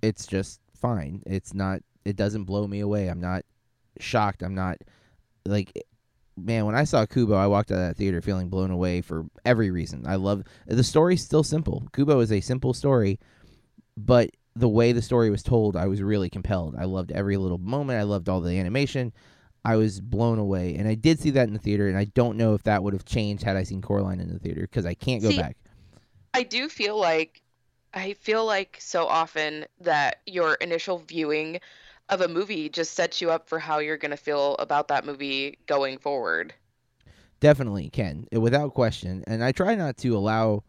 it's just fine. It's not. It doesn't blow me away. I'm not shocked. I'm not like man, when I saw Kubo, I walked out of that theater feeling blown away for every reason. I love the story's still simple. Kubo is a simple story, but the way the story was told, I was really compelled. I loved every little moment. I loved all the animation. I was blown away, and I did see that in the theater. And I don't know if that would have changed had I seen Coraline in the theater because I can't go See, back. I do feel like I feel like so often that your initial viewing of a movie just sets you up for how you're going to feel about that movie going forward. Definitely can, uh, without question. And I try not to allow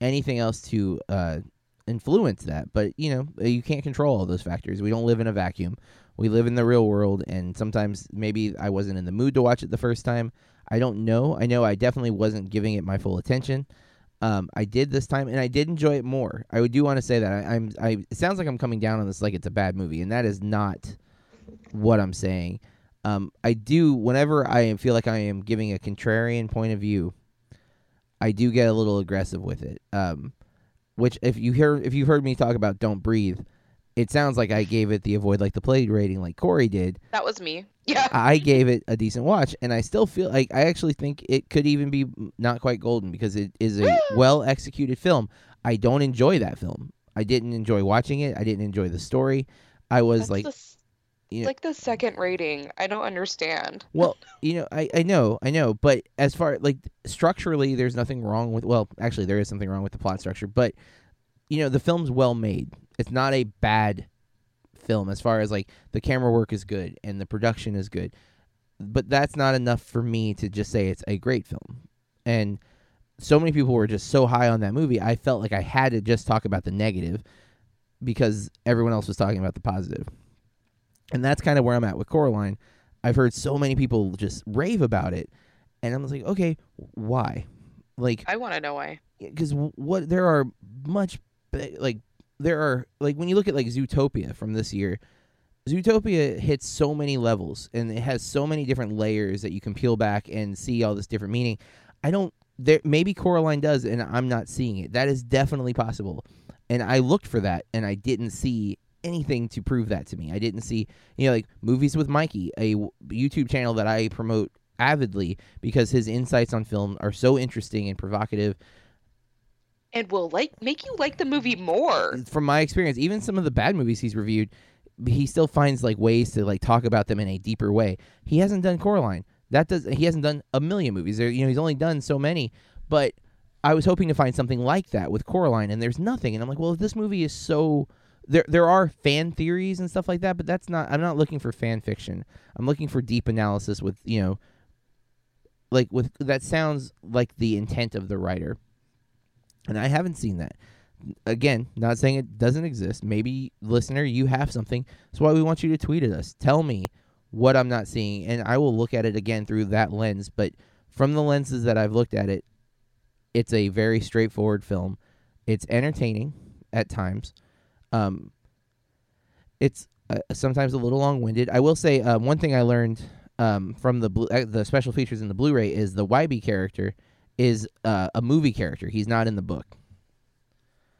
anything else to uh, influence that. But you know, uh, you can't control all those factors. We don't live in a vacuum. We live in the real world, and sometimes maybe I wasn't in the mood to watch it the first time. I don't know. I know I definitely wasn't giving it my full attention. Um, I did this time, and I did enjoy it more. I do want to say that I, I'm. I it sounds like I'm coming down on this like it's a bad movie, and that is not what I'm saying. Um, I do whenever I feel like I am giving a contrarian point of view, I do get a little aggressive with it. Um, which if you hear if you've heard me talk about Don't Breathe, it sounds like I gave it the avoid like the plague rating like Corey did. That was me. Yeah. I gave it a decent watch, and I still feel like I actually think it could even be not quite golden because it is a well executed film. I don't enjoy that film. I didn't enjoy watching it. I didn't enjoy the story. I was That's like, the you know- like the second rating. I don't understand. well, you know, I, I know, I know, but as far like structurally, there's nothing wrong with. Well, actually, there is something wrong with the plot structure, but you know, the film's well made. It's not a bad film as far as like the camera work is good and the production is good, but that's not enough for me to just say it's a great film. And so many people were just so high on that movie, I felt like I had to just talk about the negative because everyone else was talking about the positive. And that's kind of where I'm at with Coraline. I've heard so many people just rave about it, and I'm like, okay, why? Like, I want to know why. because what there are much like there are like when you look at like Zootopia from this year, Zootopia hits so many levels and it has so many different layers that you can peel back and see all this different meaning. I don't there maybe Coraline does and I'm not seeing it. That is definitely possible. And I looked for that and I didn't see anything to prove that to me. I didn't see, you know, like movies with Mikey, a YouTube channel that I promote avidly because his insights on film are so interesting and provocative And will like make you like the movie more. from my experience, even some of the bad movies he's reviewed, he still finds like ways to like talk about them in a deeper way. He hasn't done Coraline. That does he hasn't done a million movies. There, you know, he's only done so many. But I was hoping to find something like that with Coraline, and there's nothing. And I'm like, well, if this movie is so there, there are fan theories and stuff like that, but that's not. I'm not looking for fan fiction. I'm looking for deep analysis with you know, like with that sounds like the intent of the writer. And I haven't seen that again, not saying it doesn't exist. Maybe listener, you have something. That's why we want you to tweet at us. Tell me what I'm not seeing, and I will look at it again through that lens. But from the lenses that I've looked at it, it's a very straightforward film. It's entertaining at times. Um, it's uh, sometimes a little long-winded. I will say uh, one thing I learned um, from the uh, the special features in the Blu-ray is the Wybie character is uh, a movie character. He's not in the book.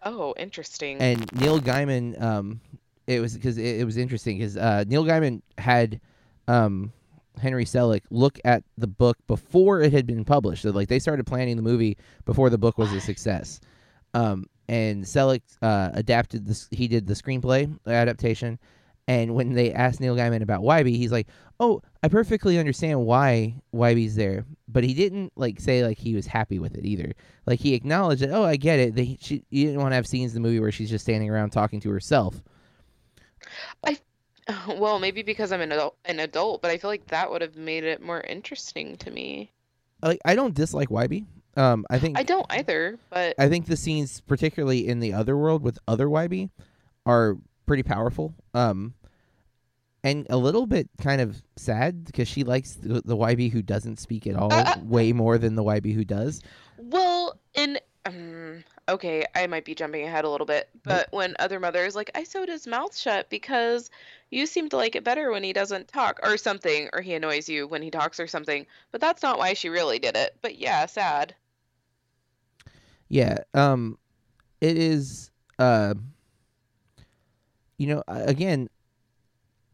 Oh, interesting. And Neil Gaiman, um, it was because it, it was interesting because uh, Neil Gaiman had um, Henry Selick look at the book before it had been published. So like they started planning the movie before the book was a success. Um, and Selick uh, adapted this. He did the screenplay adaptation. And when they asked Neil Gaiman about Wybie, he's like, "Oh, I perfectly understand why Wybie's there," but he didn't like say like he was happy with it either. Like he acknowledged that, "Oh, I get it. They, she, you didn't want to have scenes in the movie where she's just standing around talking to herself." I, well, maybe because I'm an adult, an adult, but I feel like that would have made it more interesting to me. Like I don't dislike Wybie. Um, I think I don't either, but I think the scenes, particularly in the other world with other Wybie, are pretty powerful. Um, and a little bit kind of sad because she likes the, the Wybie who doesn't speak at all way more than the Wybie who does. well, in um, okay, I might be jumping ahead a little bit, but when other mother is like, I sewed his mouth shut because you seem to like it better when he doesn't talk or something, or he annoys you when he talks or something. But that's not why she really did it. But yeah, sad. Yeah. Um, it is. Uh, you know, again,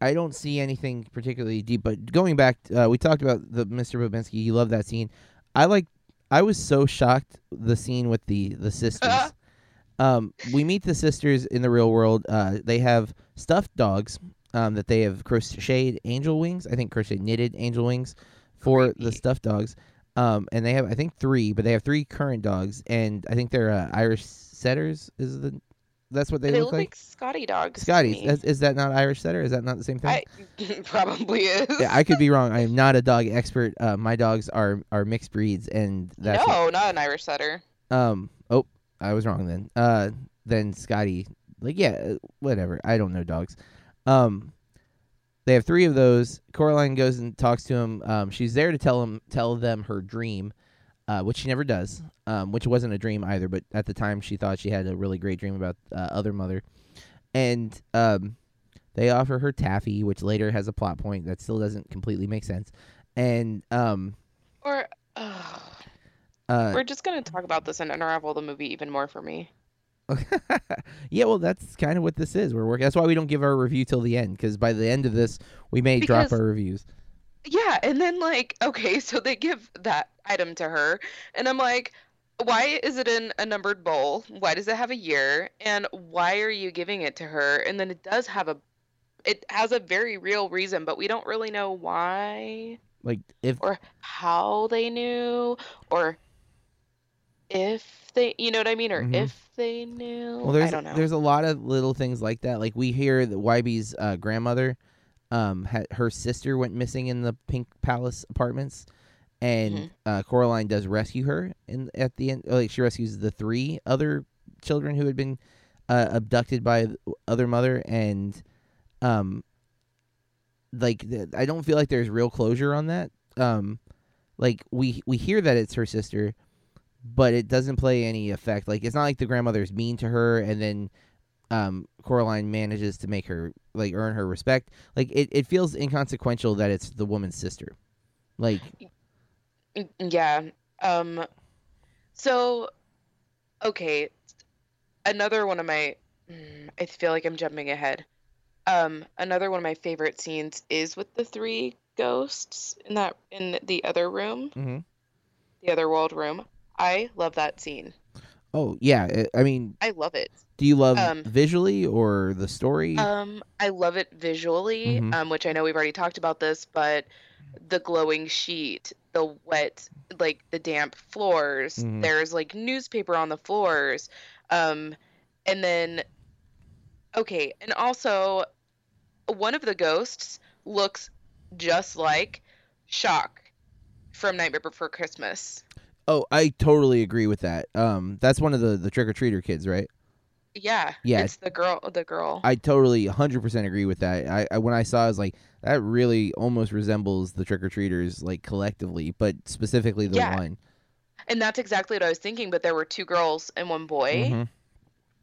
I don't see anything particularly deep. But going back, uh, we talked about the Mr. Bobinsky. You love that scene. I like. I was so shocked the scene with the the sisters. um, we meet the sisters in the real world. Uh, they have stuffed dogs um, that they have crocheted angel wings. I think crocheted knitted angel wings for the stuffed dogs. Um, and they have I think three, but they have three current dogs, and I think they're uh, Irish setters. Is the that's what they, They, look, look like? like Scotty dogs. me. Is, is that not Irish setter? Is that not the same thing? I probably is. yeah, I could be wrong. I am not a dog expert. Uh, my dogs are are mixed breeds, and that's no, not an Irish setter. um. Oh, I was wrong then. Uh, then Scotty, like yeah, uh, whatever. I don't know dogs. Um, they have three of those. Coraline goes and talks to him. Um, she's there to tell him tell them her dream, uh, which she never does. Um, which wasn't a dream either, but at the time she thought she had a really great dream about uh, other mother, and um, they offer her taffy, which later has a plot point that still doesn't completely make sense, and um, Or uh, we're just gonna talk about this and unravel the movie even more for me. yeah, well, that's kind of what this is. We're working. That's why we don't give our review till the end, because by the end of this, we may drop our reviews. Yeah, and then like, okay, so they give that item to her, and I'm like, why is it in a numbered bowl? Why does it have a year? And why are you giving it to her? And then it does have a, it has a very real reason, but we don't really know why Like if or how they knew or if they, you know what I mean, or Mhm. if they knew. well, there's I don't know. there's a lot of little things like that. Like we hear that Wybie's uh, grandmother, um, had, her sister went missing in the Pink Palace apartments, and Mhm. uh, Coraline does rescue her. And at the end, like she rescues the three other children who had been uh, abducted by other mother, and um, like I don't feel like there's real closure on that. Um, like we we hear that it's her sister, but it doesn't play any effect. Like it's not like the grandmother's mean to her, and then um, Coraline manages to make her like earn her respect. Like it, it feels inconsequential that it's the woman's sister. Like Yeah. Um so okay, another one of my mm, I feel like I'm jumping ahead. Um another one of my favorite scenes is with the three ghosts in that in the other room, Mhm. the other world room. I love that scene. oh yeah, I- mean, I love it. do you love Um, visually or the story? Um I love it visually, Mhm. um which I know we've already talked about this, but the glowing sheet, the wet like the damp floors, Mhm. there's like newspaper on the floors. Um and then okay, and also one of the ghosts looks just like Shock from Nightmare Before Christmas. oh, I totally agree with that. Um, that's one of the the trick or treater kids, right? Yeah, Yeah. it's the girl. The girl. I totally 100% agree with that. I, I when I saw it, I was like that really almost resembles the trick or treaters like collectively, but specifically the Yeah. one. and that's exactly what I was thinking. But there were two girls and one boy, Mhm.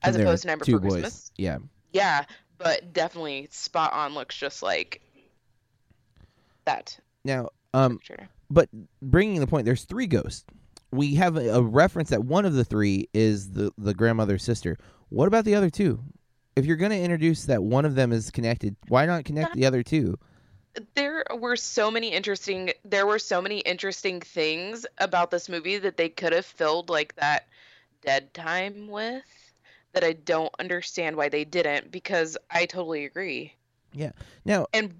as And opposed to two Before boys. Christmas. Yeah. Yeah, but definitely spot on. Looks just like that. Now, um, but bringing the point, there's three ghosts. We have a, a reference that one of the three is the the grandmother's sister. What about the other two? If you're going to introduce that one of them is connected, why not connect the other two? there were so many interesting there were so many interesting things about this movie that they could have filled like that dead time with that I don't understand why they didn't because I totally agree. Yeah. Now, And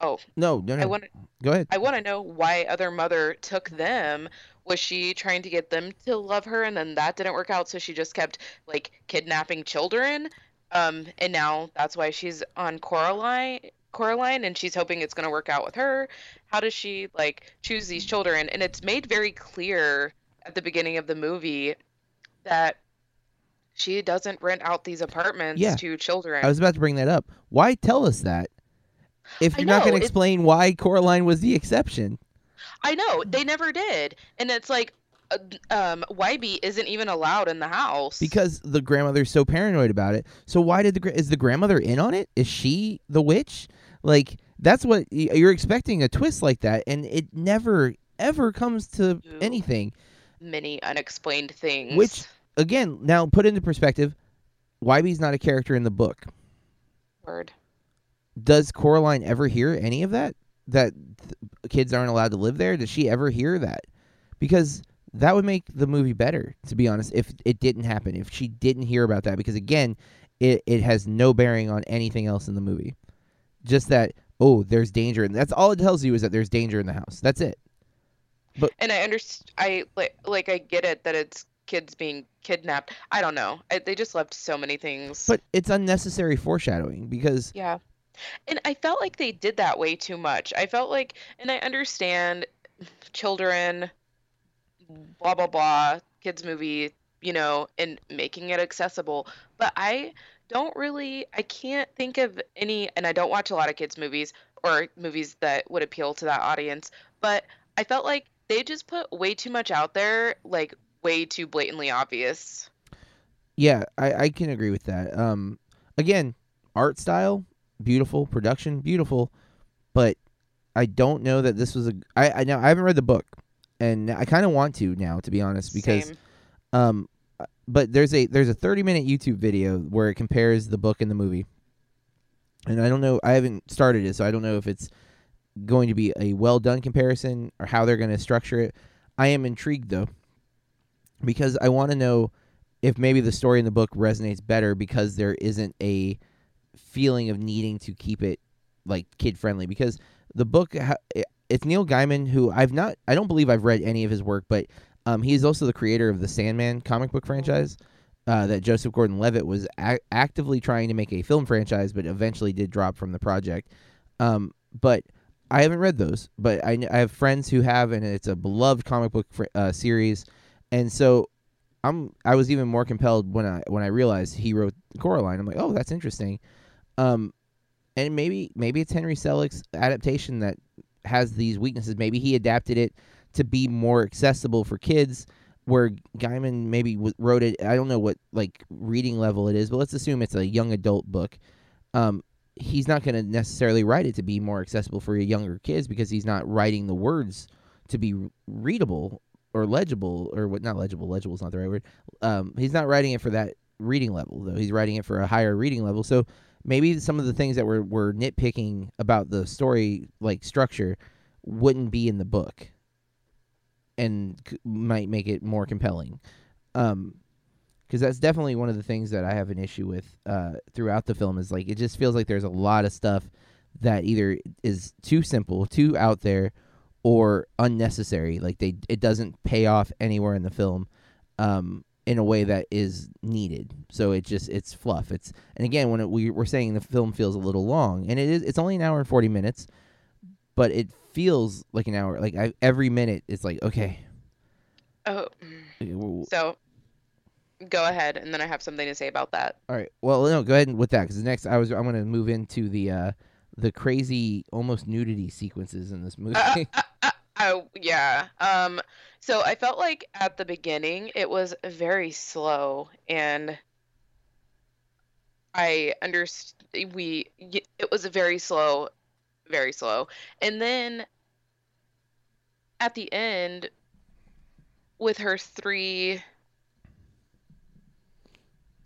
oh no, no, I no. want Go ahead. I want to know why other mother took them. Was she trying to get them to love her and then that didn't work out so she just kept like kidnapping children? Um and now that's why she's on Coraline Coraline and she's hoping it's going to work out with her. How does she like choose these children? And it's made very clear at the beginning of the movie that she doesn't rent out these apartments Yeah. to children. I was about to bring that up. Why tell us that? If you're not going to explain why Coraline was the exception. I know they never did, and it's like, uh, um, Wybie isn't even allowed in the house because the grandmother's so paranoid about it. So why did the gra- is the grandmother in on it? Is she the witch? Like that's what you're expecting a twist like that, and it never ever comes to Ooh. anything. many unexplained things. Which- Again, now put into perspective, Wybie's not a character in the book. word? does Coraline ever hear any of that? That th- kids aren't allowed to live there? Does she ever hear that? Because that would make the movie better, to be honest, if it didn't happen. If she didn't hear about that, because again, it, it has no bearing on anything else in the movie. Just that, oh, there's danger. And that's all it tells you is that there's danger in the house. That's it. But, And I understand. I like like I get it that it's kids being kidnapped. I don't know. I, they just left so many things. But it's unnecessary foreshadowing because yeah, and I felt like they did that way too much. I felt like, and I understand, children, blah blah blah, kids movie, you know, and making it accessible. But I don't really. I can't think of any, and I don't watch a lot of kids movies or movies that would appeal to that audience. But I felt like they just put way too much out there, like way too blatantly obvious. Yeah, I, I can agree with that. Um, again, art style, beautiful, production, beautiful, but I don't know that this was a. I, I now I haven't read the book, and I kind of want to now, to be honest, because Same. um, but there's a there's a 30 minute YouTube video where it compares the book and the movie, and I don't know. I haven't started it, so I don't know if it's going to be a well done comparison or how they're going to structure it. I am intrigued though, because I want to know if maybe the story in the book resonates better because there isn't a feeling of needing to keep it like kid friendly because the book it's Neil Gaiman who I've not I don't believe I've read any of his work but um, he is also the creator of the Sandman comic book franchise uh, that Joseph Gordon-Levitt was a- actively trying to make a film franchise but eventually did drop from the project um, but I haven't read those but I, I have friends who have and it's a beloved comic book fr- uh, series and so I'm I was even more compelled when I when I realized he wrote Coraline. I'm like, oh, that's interesting. Um, and maybe maybe it's Henry Selick's adaptation that has these weaknesses. Maybe he adapted it to be more accessible for kids. Where Gaiman maybe wrote it, I don't know what like reading level it is, but let's assume it's a young adult book. Um, he's not going to necessarily write it to be more accessible for younger kids because he's not writing the words to be readable or legible or what not legible legible is not the right word um he's not writing it for that reading level though he's writing it for a higher reading level so maybe some of the things that we're, we're nitpicking about the story like structure wouldn't be in the book and c- might make it more compelling um because that's definitely one of the things that i have an issue with uh throughout the film is like it just feels like there's a lot of stuff that either is too simple too out there or unnecessary. Like they, it doesn't pay off anywhere in the film, um, in a way that is needed. So it just it's fluff. It's and again when it, we we're saying the film feels a little long, and it is. It's only an hour and forty minutes, but it feels like an hour. Like I, every minute, it's like okay. Oh, so go ahead, and then I have something to say about that. All right. Well, no, go ahead with that because next I was I'm gonna move into the uh the crazy almost nudity sequences in this movie. Uh, uh, uh, oh yeah. Um. So I felt like at the beginning it was very slow, and I understand we it was very slow, very slow, and then at the end with her three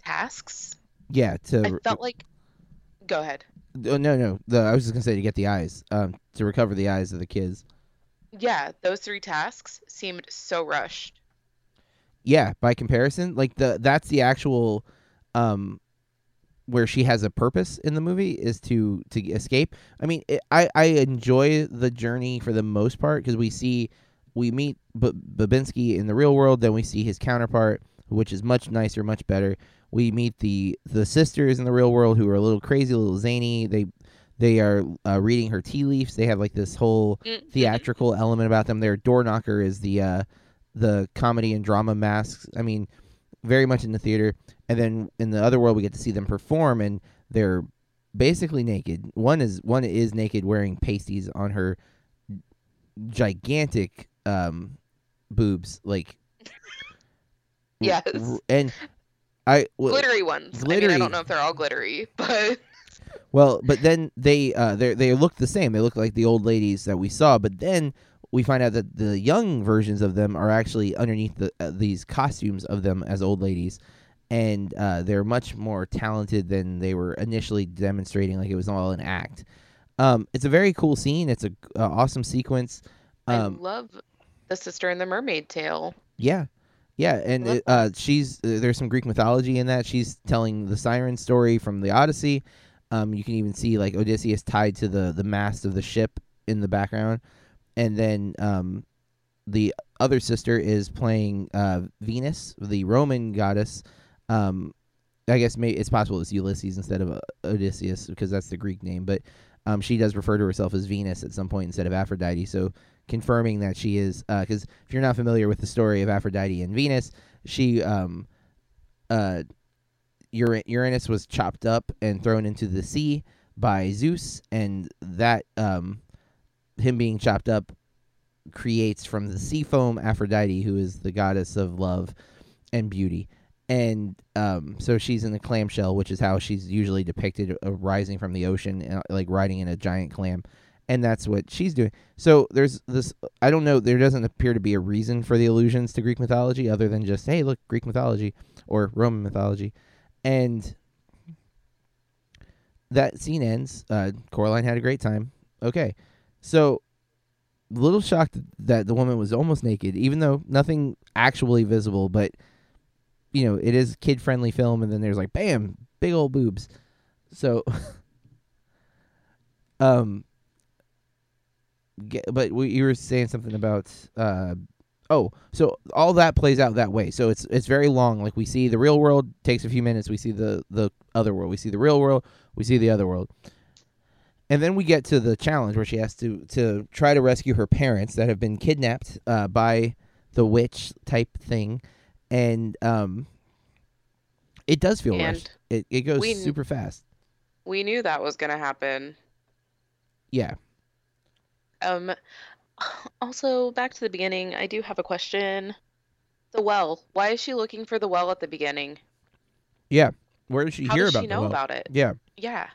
tasks, yeah. To I felt like. Go ahead. Oh, no, no. The, I was just gonna say to get the eyes, um, to recover the eyes of the kids. Yeah, those three tasks seemed so rushed. Yeah, by comparison, like the that's the actual, um, where she has a purpose in the movie is to to escape. I mean, it, I I enjoy the journey for the most part because we see we meet B- Bobinsky in the real world, then we see his counterpart, which is much nicer, much better. We meet the the sisters in the real world who are a little crazy, a little zany. They they are uh, reading her tea leaves. They have like this whole Mm, theatrical element about them. Their door knocker is the uh, the comedy and drama masks. I mean, very much in the theater. And then in the other world, we get to see them perform, and they're basically naked. One is one is naked, wearing pasties on her gigantic um, boobs, like Yes. and I glittery ones. I mean, glittery. I don't know if they're all glittery, but Well, but then they uh they they look the same. They look like the old ladies that we saw, but then we find out that the young versions of them are actually underneath the uh, these costumes of them as old ladies. and uh, they're much more talented than they were initially demonstrating. Like it was all an act. Um, it's a very cool scene. It's a, a awesome sequence. Um, I love the sister in the mermaid tale. yeah, yeah, and it, uh, she's uh, there's some Greek mythology in that. She's telling the siren story from the Odyssey. Um, you can even see like Odysseus tied to the the mast of the ship in the background, and then um, the other sister is playing uh, Venus, the Roman goddess. Um, I guess may, it's possible it's Ulysses instead of uh, Odysseus because that's the Greek name, but um, she does refer to herself as Venus at some point instead of Aphrodite. So confirming that she is, because if you're not familiar with the story of Aphrodite and Venus, she um, uh, Uranus was chopped up and thrown into the sea by Zeus, and that um, him being chopped up creates from the sea foam Aphrodite, who is the goddess of love and beauty. And um, so she's in the clamshell, which is how she's usually depicted, uh, rising from the ocean, uh, like riding in a giant clam. And that's what she's doing. So there's this. I don't know. There doesn't appear to be a reason for the allusions to Greek mythology, other than just, hey, look, Greek mythology or Roman mythology, and that scene ends. Uh, Coraline had a great time. Okay, so a little shocked that the woman was almost naked, even though nothing actually visible. But you know, it is kid friendly film, and then there's like, bam, big old boobs. So, um, get, but we, you were saying something about uh. Oh, so all that plays out that way. So it's it's very long. Like we see the real world takes a few minutes. We see the the other world. We see the real world. We see the other world. And then we get to the challenge where she has to to try to rescue her parents that have been kidnapped uh, by the witch type thing, and um, it does feel And rushed. It it goes we- super fast. We knew that was gonna happen. Yeah. Um, also back to the beginning, I do have a question. The well. Why is she looking for the well at the beginning? Yeah. Where did she How hear does about she the know well? about it? Yeah. Yeah.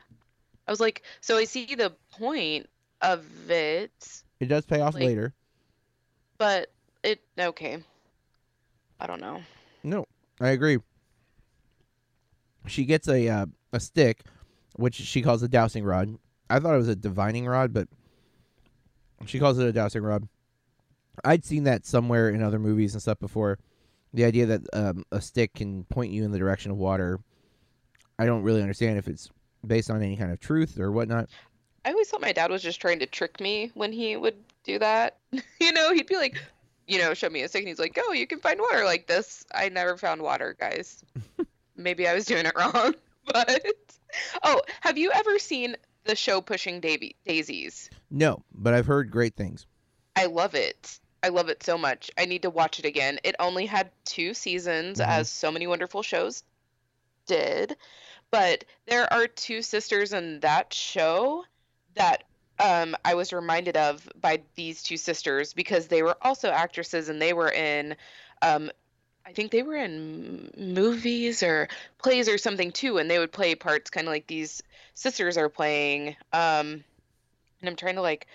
I was like, so I see the point of it, It does pay off Like- later. but it okay. I don't know. No, I agree. She gets a uh, a stick, which she calls a dowsing rod. I thought it was a divining rod, but she calls it a dowsing rod. I'd seen that somewhere in other movies and stuff before. The idea that um, a stick can point you in the direction of water. I don't really understand if it's based on any kind of truth or whatnot. I always thought my dad was just trying to trick me when he would do that. you know, he'd be like, you know, show me a stick and he's like, oh, you can find water like this. I never found water, guys. Maybe I was doing it wrong. But, oh, have you ever seen the show Pushing Davy- Daisies? No, but I've heard great things. I love it. I love it so much. I need to watch it again. It only had two seasons, Mhm. as so many wonderful shows did. But there are two sisters in that show that um, I was reminded of by these two sisters because they were also actresses and they were in, um, I think they were in movies or plays or something too, and they would play parts kind of like these sisters are playing. Um, and I'm trying to like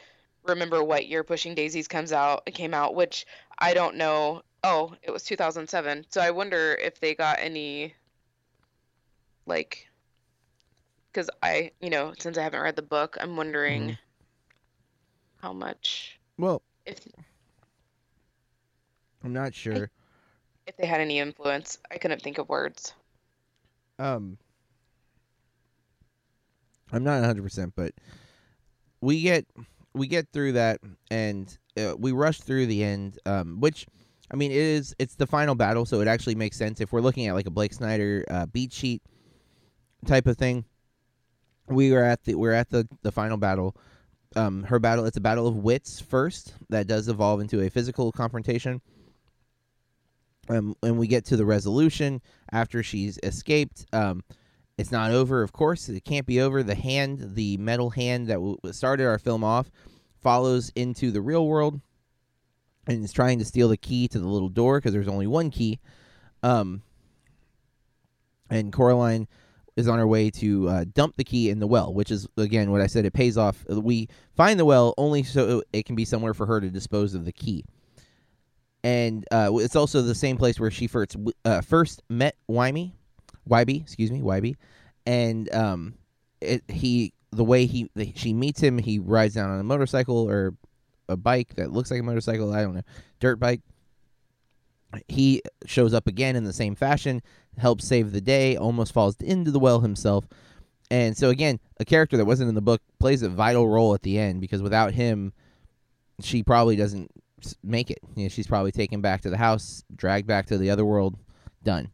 remember what year Pushing Daisies comes out came out, which I don't know. Oh, it was 2007. So I wonder if they got any like because I, you know, since I haven't read the book, I'm wondering Mhm. how much Well, if I'm not sure. If they had any influence. I couldn't think of words. Um, I'm not 100, percent but we get we get through that, and uh, we rush through the end. Um, which I mean, it is it's the final battle, so it actually makes sense if we're looking at like a Blake Snyder uh, beat sheet type of thing. We are at the we're at the the final battle. Um, her battle it's a battle of wits first that does evolve into a physical confrontation. Um, and we get to the resolution after she's escaped. Um, it's not over, of course. It can't be over. The hand, the metal hand that w- started our film off, follows into the real world and is trying to steal the key to the little door because there's only one key. Um, and Coraline is on her way to uh, dump the key in the well, which is again what I said. It pays off. We find the well only so it can be somewhere for her to dispose of the key. And uh, it's also the same place where she first uh, first met Wymie, Wybie, excuse me, Wybie, and um, it he the way he the, she meets him, he rides down on a motorcycle or a bike that looks like a motorcycle. I don't know, dirt bike. He shows up again in the same fashion, helps save the day, almost falls into the well himself. And so again, a character that wasn't in the book plays a vital role at the end because without him, she probably doesn't make it. You know, she's probably taken back to the house, dragged back to the other world, done.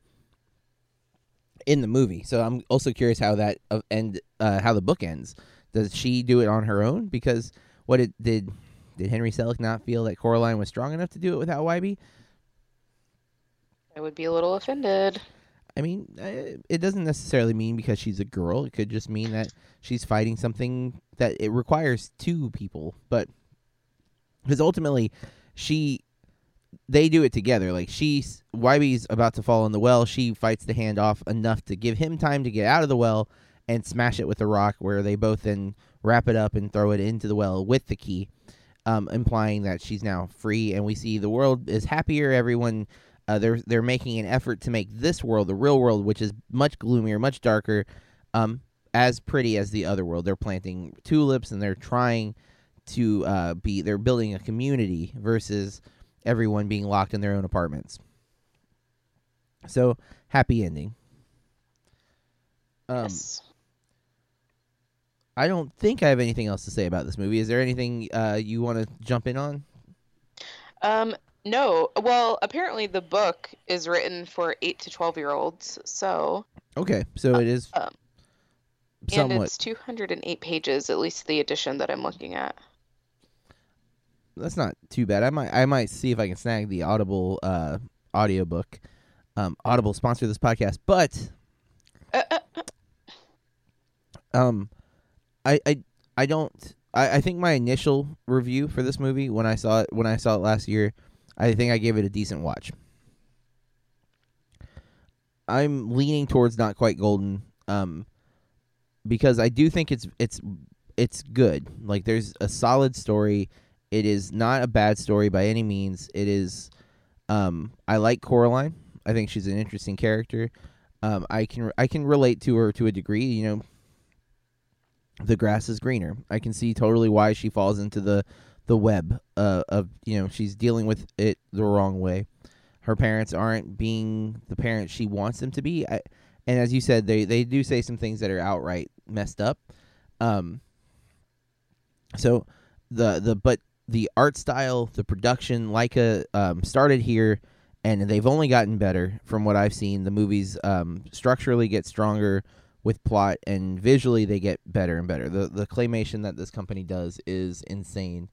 In the movie, so I'm also curious how that uh, end, uh, how the book ends. Does she do it on her own? Because what it did, did Henry Selick not feel that Coraline was strong enough to do it without Wybie? I would be a little offended. I mean, uh, it doesn't necessarily mean because she's a girl. It could just mean that she's fighting something that it requires two people. But because ultimately, she, they do it together. Like she's Wybie's about to fall in the well. She fights the hand off enough to give him time to get out of the well and smash it with a rock. Where they both then wrap it up and throw it into the well with the key, um, implying that she's now free. And we see the world is happier. Everyone uh, they're they're making an effort to make this world, the real world, which is much gloomier, much darker, um, as pretty as the other world. They're planting tulips and they're trying to uh, be. They're building a community versus everyone being locked in their own apartments. So happy ending. Um, yes. I don't think I have anything else to say about this movie. Is there anything uh, you want to jump in on? Um, no. Well, apparently the book is written for eight to twelve year olds. So, Okay, so it is um, and it's two hundred and eight pages, at least the edition that I'm looking at. That's not too bad. I might I might see if I can snag the Audible uh audiobook. Um Audible sponsor this podcast, but Uh, uh, um I I I don't I, I think my initial review for this movie when I saw it when I saw it last year, I think I gave it a decent watch. I'm leaning towards not quite golden um because I do think it's it's it's good. Like there's a solid story. It is not a bad story by any means. It is um I like Coraline. I think she's an interesting character. Um I can I can relate to her to a degree, you know. The grass is greener. I can see totally why she falls into the the web uh, of you know she's dealing with it the wrong way. Her parents aren't being the parents she wants them to be. I, and as you said, they they do say some things that are outright messed up. Um. So the the but the art style, the production, Laika um, started here, and they've only gotten better from what I've seen. The movies um, structurally get stronger with plot, and visually they get better and better. The the claymation that this company does is insane.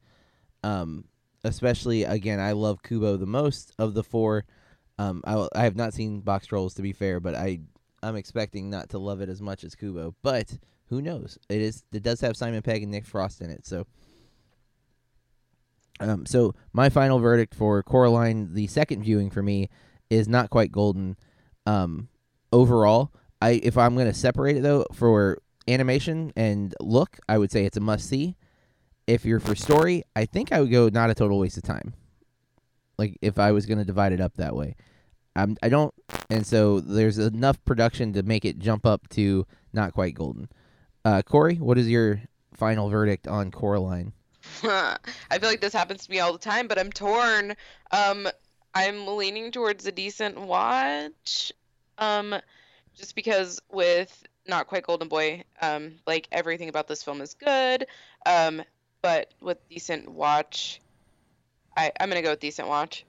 Um, especially again, I love Kubo the most of the four. Um, I, I have not seen Boxtrolls to be fair, but I I'm expecting not to love it as much as Kubo. But who knows? It is it does have Simon Pegg and Nick Frost in it, so. Um, so my final verdict for Coraline, the second viewing for me, is not quite golden. Um, overall, I if I'm gonna separate it though for animation and look, I would say it's a must see. If you're for story, I think I would go not a total waste of time. Like if I was gonna divide it up that way, I'm I don't, and so there's enough production to make it jump up to not quite golden. Uh, Corey, what is your final verdict on Coraline? I feel like this happens to me all the time, but I'm torn. Um, I'm leaning towards a decent watch. Um, just because with Not Quite Golden Boy, um, like everything about this film is good. Um, but with decent watch, I I'm gonna go with decent watch.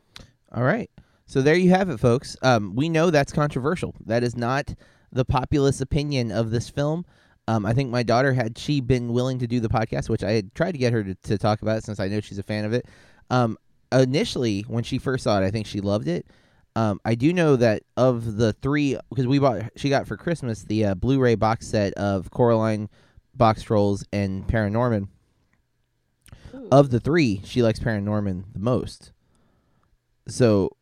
All right. So there you have it, folks. Um, we know that's controversial. That is not the populist opinion of this film. Um, I think my daughter had she been willing to do the podcast, which I had tried to get her to, to talk about since I know she's a fan of it. Um, initially, when she first saw it, I think she loved it. Um, I do know that of the three, because we bought, she got for Christmas the uh, Blu-ray box set of Coraline, Boxtrolls, and Paranorman. Of the three, she likes Paranorman the most. So,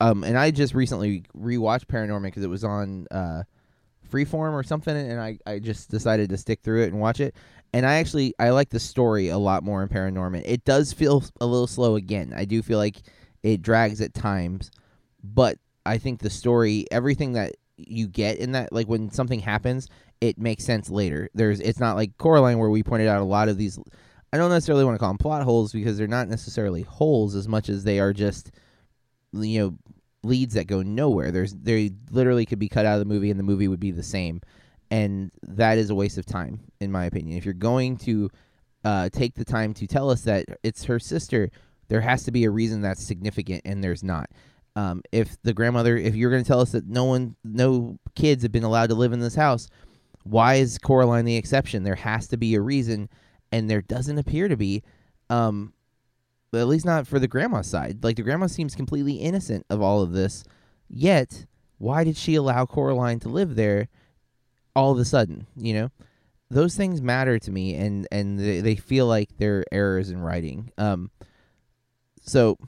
um, and I just recently rewatched Paranorman because it was on uh, Freeform or something, and I I just decided to stick through it and watch it. And I actually I like the story a lot more in Paranorman. It does feel a little slow again. I do feel like it drags at times, but I think the story, everything that you get in that like when something happens, it makes sense later. There's it's not like Coraline where we pointed out a lot of these. I don't necessarily want to call them plot holes because they're not necessarily holes as much as they are just you know leads that go nowhere. There's they literally could be cut out of the movie and the movie would be the same, and that is a waste of time in my opinion. If you're going to uh, take the time to tell us that it's her sister, there has to be a reason that's significant, and there's not. Um, if the grandmother, if you're going to tell us that no one, no kids have been allowed to live in this house, why is Coraline the exception? There has to be a reason, and there doesn't appear to be. Um, at least not for the grandma side. Like the grandma seems completely innocent of all of this. Yet, why did she allow Coraline to live there all of a sudden? You know, those things matter to me, and and they, they feel like they're errors in writing. Um, so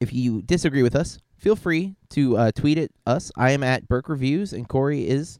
if you disagree with us, feel free to uh, tweet at us. I am at Burke Reviews, and Corey is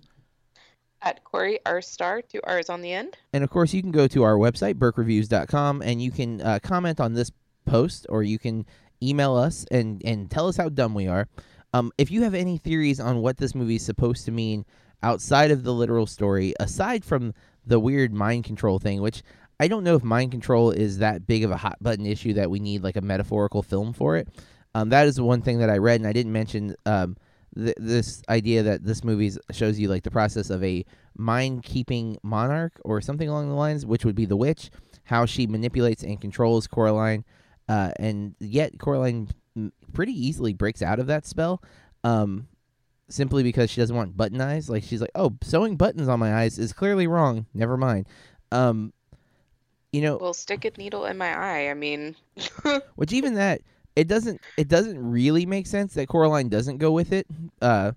At Corey R Star, two R's on the end. And of course, you can go to our website, burkereviews.com, and you can uh, comment on this post or you can email us and, and tell us how dumb we are. Um, if you have any theories on what this movie is supposed to mean outside of the literal story, aside from the weird mind control thing, which I don't know if mind control is that big of a hot button issue that we need like a metaphorical film for it. Um, that is the one thing that I read, and I didn't mention um, th- this idea that this movie shows you like the process of a mind keeping monarch or something along the lines, which would be the witch, how she manipulates and controls Coraline, uh, and yet Coraline pretty easily breaks out of that spell. Um, simply because she doesn't want button eyes. Like she's like, "Oh, sewing buttons on my eyes is clearly wrong. Never mind." Um, you know, Well, stick a needle in my eye. I mean, which even that it doesn't it doesn't really make sense that Coraline doesn't go with it. Uh,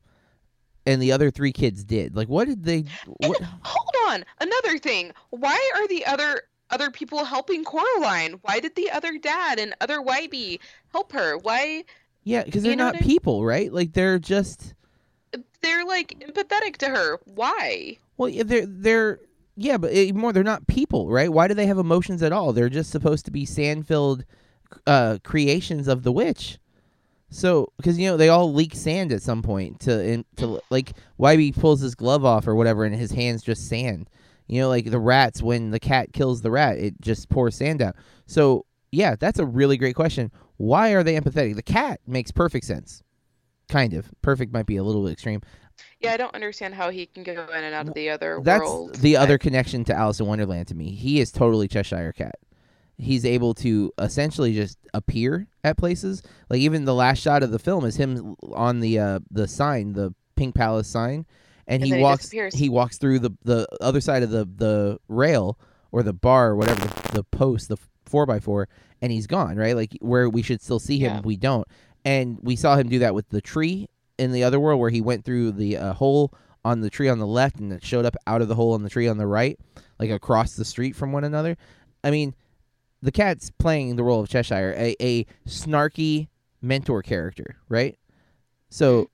and the other three kids did. Like, what did they? What? hold on. Another thing. Why are the other other people helping Coraline? Why did the other dad and other Wybie help her? Why Yeah, because they're not what I- people, right? Like they're just they're like empathetic to her? Why? well, yeah, they're they're yeah, but more they're not people, right? Why do they have emotions at all? They're just supposed to be sand-filled uh, creations of the witch. So, because you know they all leak sand at some point to in, to like Wybie pulls his glove off or whatever, and his hands just sand. You know, like the rats when the cat kills the rat, it just pours sand out. So, yeah, that's a really great question. Why are they empathetic? The cat makes perfect sense. Kind of perfect might be a little bit extreme. Yeah, I don't understand how he can go in and out of the other That's world. the I- other connection to Alice in Wonderland to me. He is totally Cheshire Cat. He's able to essentially just appear at places. Like even the last shot of the film is him on the uh, the sign, the Pink Palace sign, and, And he then he walks he walks through the the other side of the the rail or the bar or whatever the, the post the four by four, and he's gone. Right, like where we should still see him, Yeah. we don't. And we saw him do that with the tree in the other world, where he went through the uh, hole on the tree on the left and it showed up out of the hole on the tree on the right, like across the street from one another. I mean, the cat's playing the role of Cheshire, a, a snarky mentor character, right? So,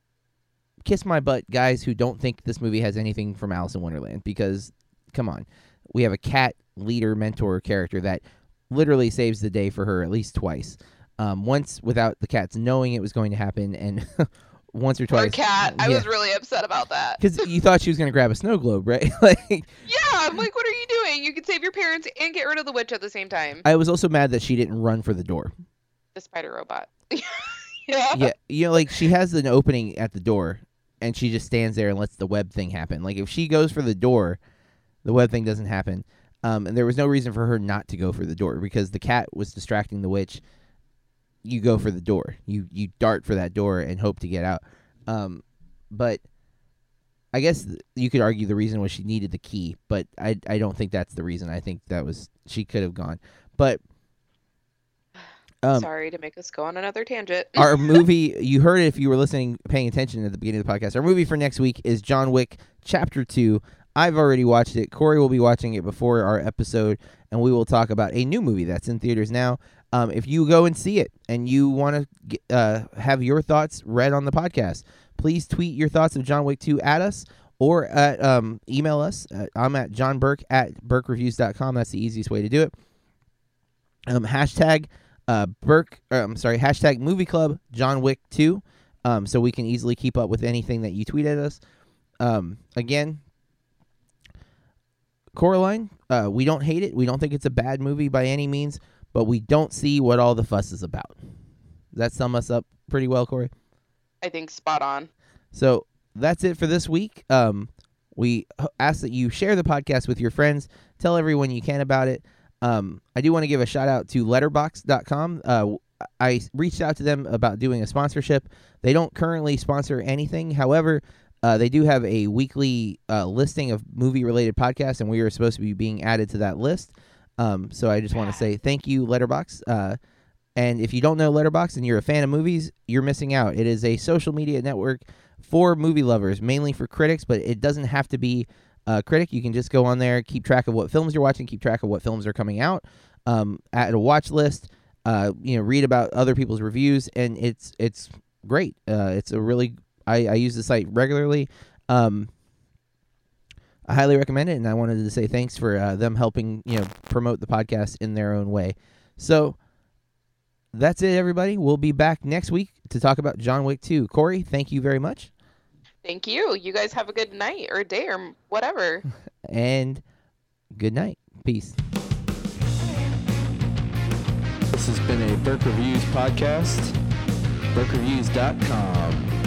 kiss my butt, guys who don't think this movie has anything from Alice in Wonderland, because come on, we have a cat leader mentor character that literally saves the day for her at least twice. Um, once without the cats knowing it was going to happen, and once or twice. twice. cat. I yeah. was really upset about that. Because you thought she was going to grab a snow globe, right? like, Yeah, I'm like, what are you doing? You could save your parents and get rid of the witch at the same time. I was also mad that she didn't run for the door. The spider robot. yeah. yeah, you know, like she has an opening at the door, and she just stands there and lets the web thing happen. Like if she goes for the door, the web thing doesn't happen. Um, and there was no reason for her not to go for the door because the cat was distracting the witch. You go for the door. You you dart for that door and hope to get out. Um, but I guess you could argue the reason was she needed the key, but I I don't think that's the reason. I think that was she could have gone. But um, Sorry to make us go on another tangent. our movie you heard it if you were listening paying attention at the beginning of the podcast our movie for next week is john wick chapter 2 i've already watched it corey will be watching it before our episode and we will talk about a new movie that's in theaters now um, if you go and see it and you want to uh, have your thoughts read on the podcast please tweet your thoughts of john wick 2 at us or at, um, email us Uh, i'm at john burke at burkereviews.com that's the easiest way to do it um, hashtag uh, Burke, uh, I'm sorry, hashtag movie club John Wick 2. um, so we can easily keep up with anything that you tweet at us. Um, again, Coraline, uh, we don't hate it. We don't think it's a bad movie by any means, but we don't see what all the fuss is about. Does that sum us up pretty well, Corey? I think spot on. So that's it for this week. Um, we ask that you share the podcast with your friends. Tell everyone you can about it. Um, I do want to give a shout out to letterboxd.com. Uh, I reached out to them about doing a sponsorship. They don't currently sponsor anything. However, uh, they do have a weekly uh, listing of movie related podcasts, and we are supposed to be being added to that list. Um, so I just want to say thank you, Letterboxd. Uh, and if you don't know Letterboxd and you're a fan of movies, you're missing out. It is a social media network for movie lovers, mainly for critics, but it doesn't have to be a critic. You can just go on there, keep track of what films you're watching, keep track of what films are coming out, um, add a watch list, uh, you know, read about other people's reviews, and it's it's great. Uh, it's a really I, I use the site regularly. Um, I highly recommend it, and I wanted to say thanks for uh, them helping you know promote the podcast in their own way. So that's it, everybody. We'll be back next week to talk about John Wick 2. Corey, thank you very much. Thank you. You guys have a good night or day or whatever. And good night. Peace. This has been a Burke Reviews podcast. BurkeReviews.com.